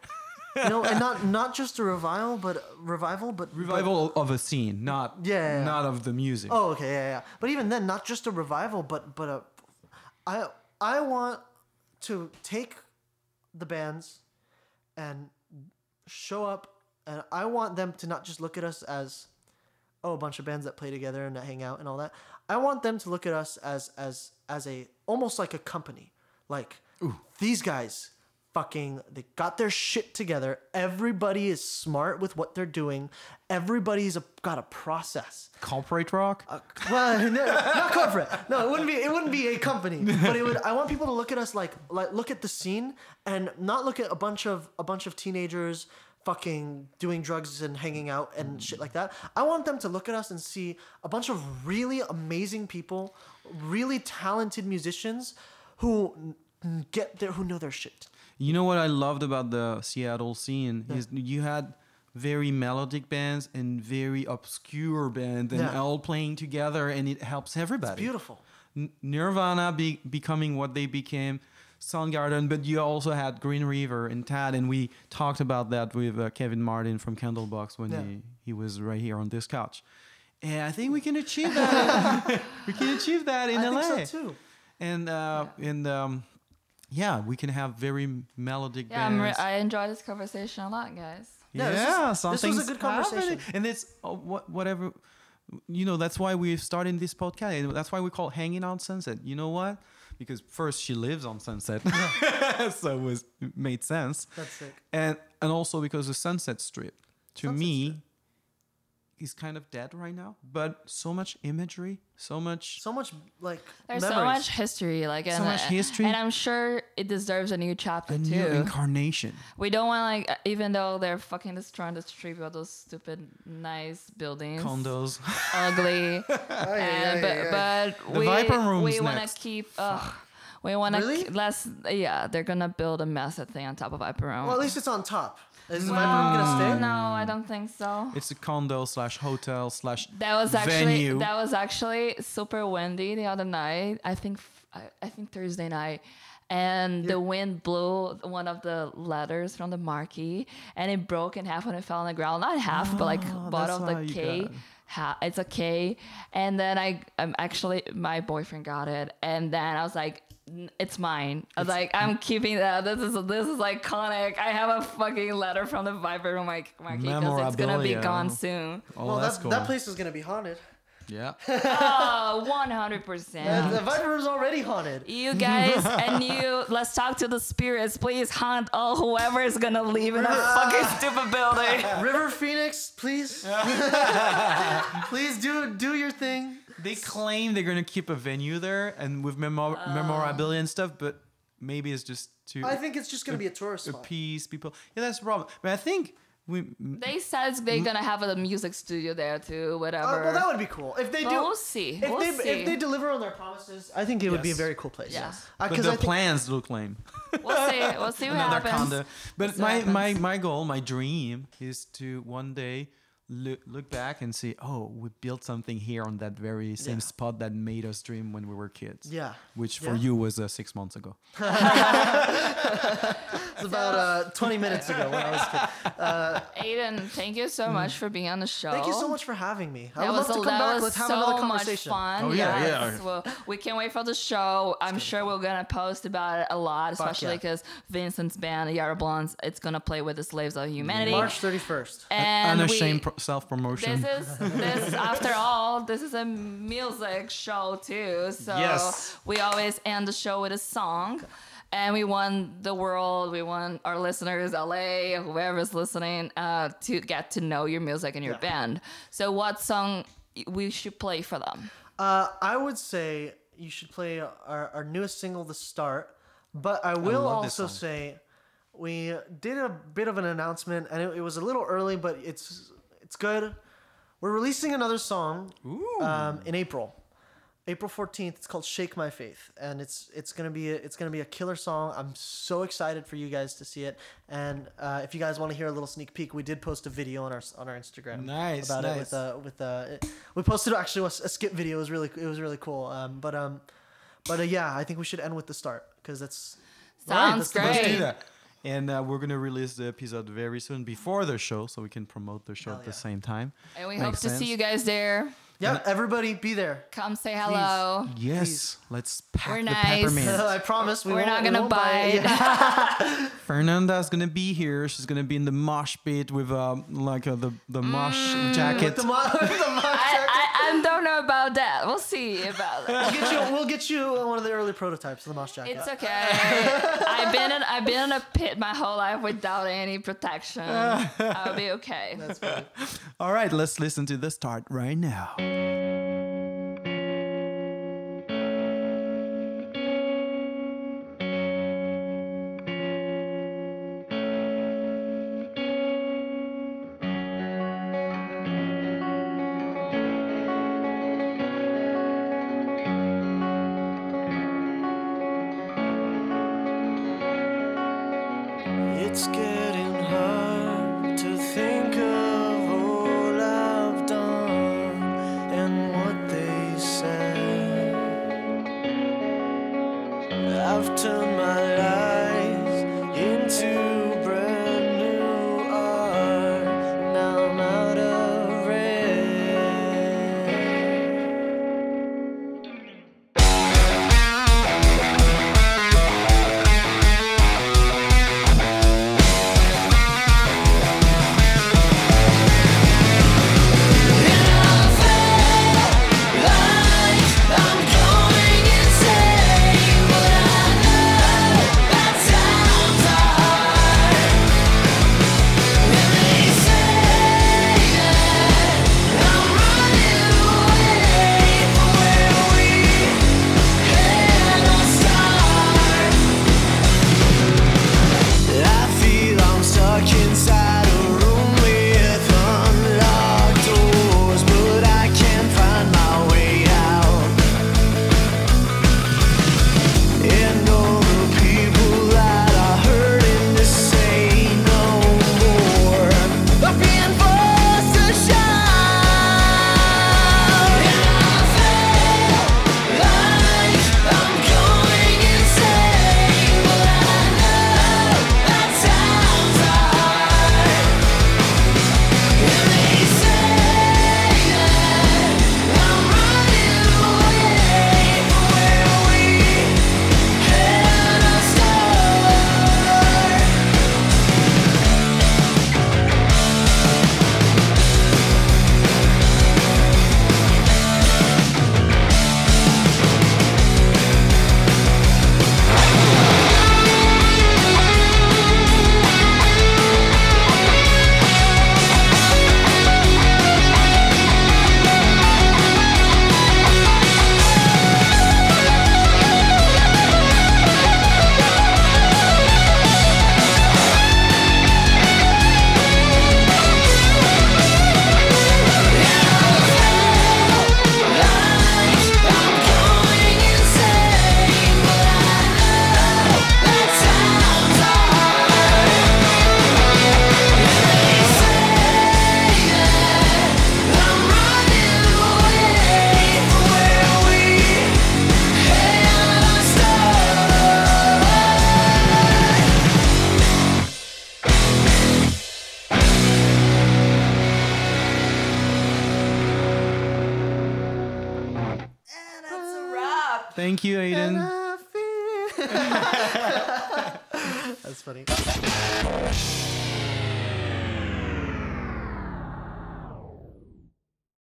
no, and not not just a revival, but revival, but but- revival of a scene, not Yeah, yeah, yeah. not of the music. Oh, okay, yeah, yeah. But even then, not just a revival, but but a, I I want to take the bands and show up, and I want them to not just look at us as oh a bunch of bands that play together and that hang out and all that. I want them to look at us as as as a almost like a company, like these guys. Fucking, they got their shit together. Everybody is smart with what they're doing. Everybody's a, got a process. Corporate rock. Uh, well, no, not corporate. No, it wouldn't be. It wouldn't be a company. But it would. I want people to look at us like, like, look at the scene and not look at a bunch of a bunch of teenagers fucking doing drugs and hanging out and shit like that. I want them to look at us and see a bunch of really amazing people, really talented musicians who get there, who know their shit. You know what I loved about the Seattle scene is you had very melodic bands and very obscure bands and Yeah. all playing together, and it helps everybody. Beautiful. N- Nirvana be- becoming what they became, Soundgarden, but you also had Green River and Tad, and we talked about that with uh, Kevin Martin from Candlebox when Yeah. he, he was right here on this couch. And I think we can achieve that. we can achieve that in I LA. think so too. And uh, and um, yeah, we can have very melodic Yeah, I'm re- bands. I enjoy this conversation a lot, guys. Yeah, this is- this was a good conversation. happening. and it's oh, what whatever. You know, that's why we're starting this podcast. and That's why we call hanging on Sunset. You know what? Because first she lives on Sunset, so it was it made sense. That's sick. And and also because the Sunset Strip, to Sunset me, is kind of dead right now. But so much imagery, so much. So much like There's memories. so much history, like and, much history. and I'm sure it deserves a new chapter a too. new incarnation. we don't want like, even though they're fucking destroying the street with those stupid nice buildings, Condos. ugly, oh, and, but but The we Viper Room's uh, we want to keep. Ugh, we want to Really? less. Yeah, they're gonna build a massive thing on top of Viper Room. Well, at least it's on top. Is the Well, Viper Room gonna stay? No, I don't think so. It's a condo slash hotel slash That was actually venue. that was actually super windy the other night. I think I think Thursday night, and the wind blew one of the letters from the marquee, and it broke in half when it fell on the ground. Not half, but like Oh, bottom of the K. got. Ha- it's a K, and then I I'm actually my boyfriend got it, and then I was like. "N- It's mine. I was like, I'm keeping that. This is this is iconic. I have a fucking letter from the Viper Room like marquee because it's gonna be gone soon. Oh, Well, that's that, cool. that place is gonna be haunted. yeah. Oh, 100%. And the Viper Room's already haunted. You guys and you, let's talk to the spirits. Please haunt all whoever is gonna leave in that fucking stupid building. River Phoenix, please, please do do your thing. They claim they're gonna keep a venue there and with memor- memorabilia and stuff, but maybe it's just to I think it's just gonna be a tourist spot. appease people. Yeah, that's the problem. But I think we They said they're gonna have a music studio there too, Uh, whatever. well, that would be cool if they Well, do. we'll see. If We'll they see. if they deliver on their promises, I think it would be a very cool place. Yeah. Uh, but 'cause the think- plans look lame. we'll see. We'll see what Another happens. Condo. But my, my my goal, my dream, is to one day look, look back and see, oh, we built something here on that very same yeah. spot that made us dream when we were kids. Yeah. Which for yeah. you was uh, six months ago. it's about uh, 20 minutes ago when I was kid. Uh, Aiden, thank you so much for being on the show. Thank you so much for having me. I would love to come back. Let's have so another conversation. Much fun. Oh, yeah, yes. yeah. Well, we can't wait for the show. I'm sure we're going to post about it a lot, especially because yeah. Vincent's band, Yard of Blondes, it's going to play with the Slaves of Humanity. March 31st. And Unashamed we, self promotion. This is this after all, this is a music show too. So yes. we always end the show with a song. And we want the world, we want our listeners, LA, whoever's listening, uh, to get to know your music and your yeah. band. So, what song we should play for them? Uh, I would say you should play our, our newest single, The Start. But I will I also say we did a bit of an announcement, and it, it was a little early, but it's it's good. We're releasing another song um, in April. April 14th. It's called Shake My Faith and it's it's going to be a, it's going to be a killer song. I'm so excited for you guys to see it. And uh, if you guys want to hear a little sneak peek, we did post a video on our on our Instagram nice, about nice. it with uh with uh we posted actually a, a, skip video. It was really it was really cool. Um but um but uh, yeah, I think we should end with the start because that's Sounds right, that's great. And uh, we're gonna release the episode very soon before the show, so we can promote the show Hell at yeah. the same time. And we Makes hope to sense. see you guys there. Yeah, everybody be there. Come say hello. Please. Yes, Please. let's pack We're the nice. peppermint. I promise we We're not gonna we bite. bite. Fernanda's gonna be here. She's gonna be in the mosh pit with um like uh, the the mosh mm. jacket. the, mo- the mosh I, I, don't know about that. We'll see about that. We'll get you, we'll get you one of the early prototypes of the mosh jacket. It's okay. I've been in I've been in a pit my whole life without any protection. I'll be okay. That's fine. All right, let's listen to the start right now.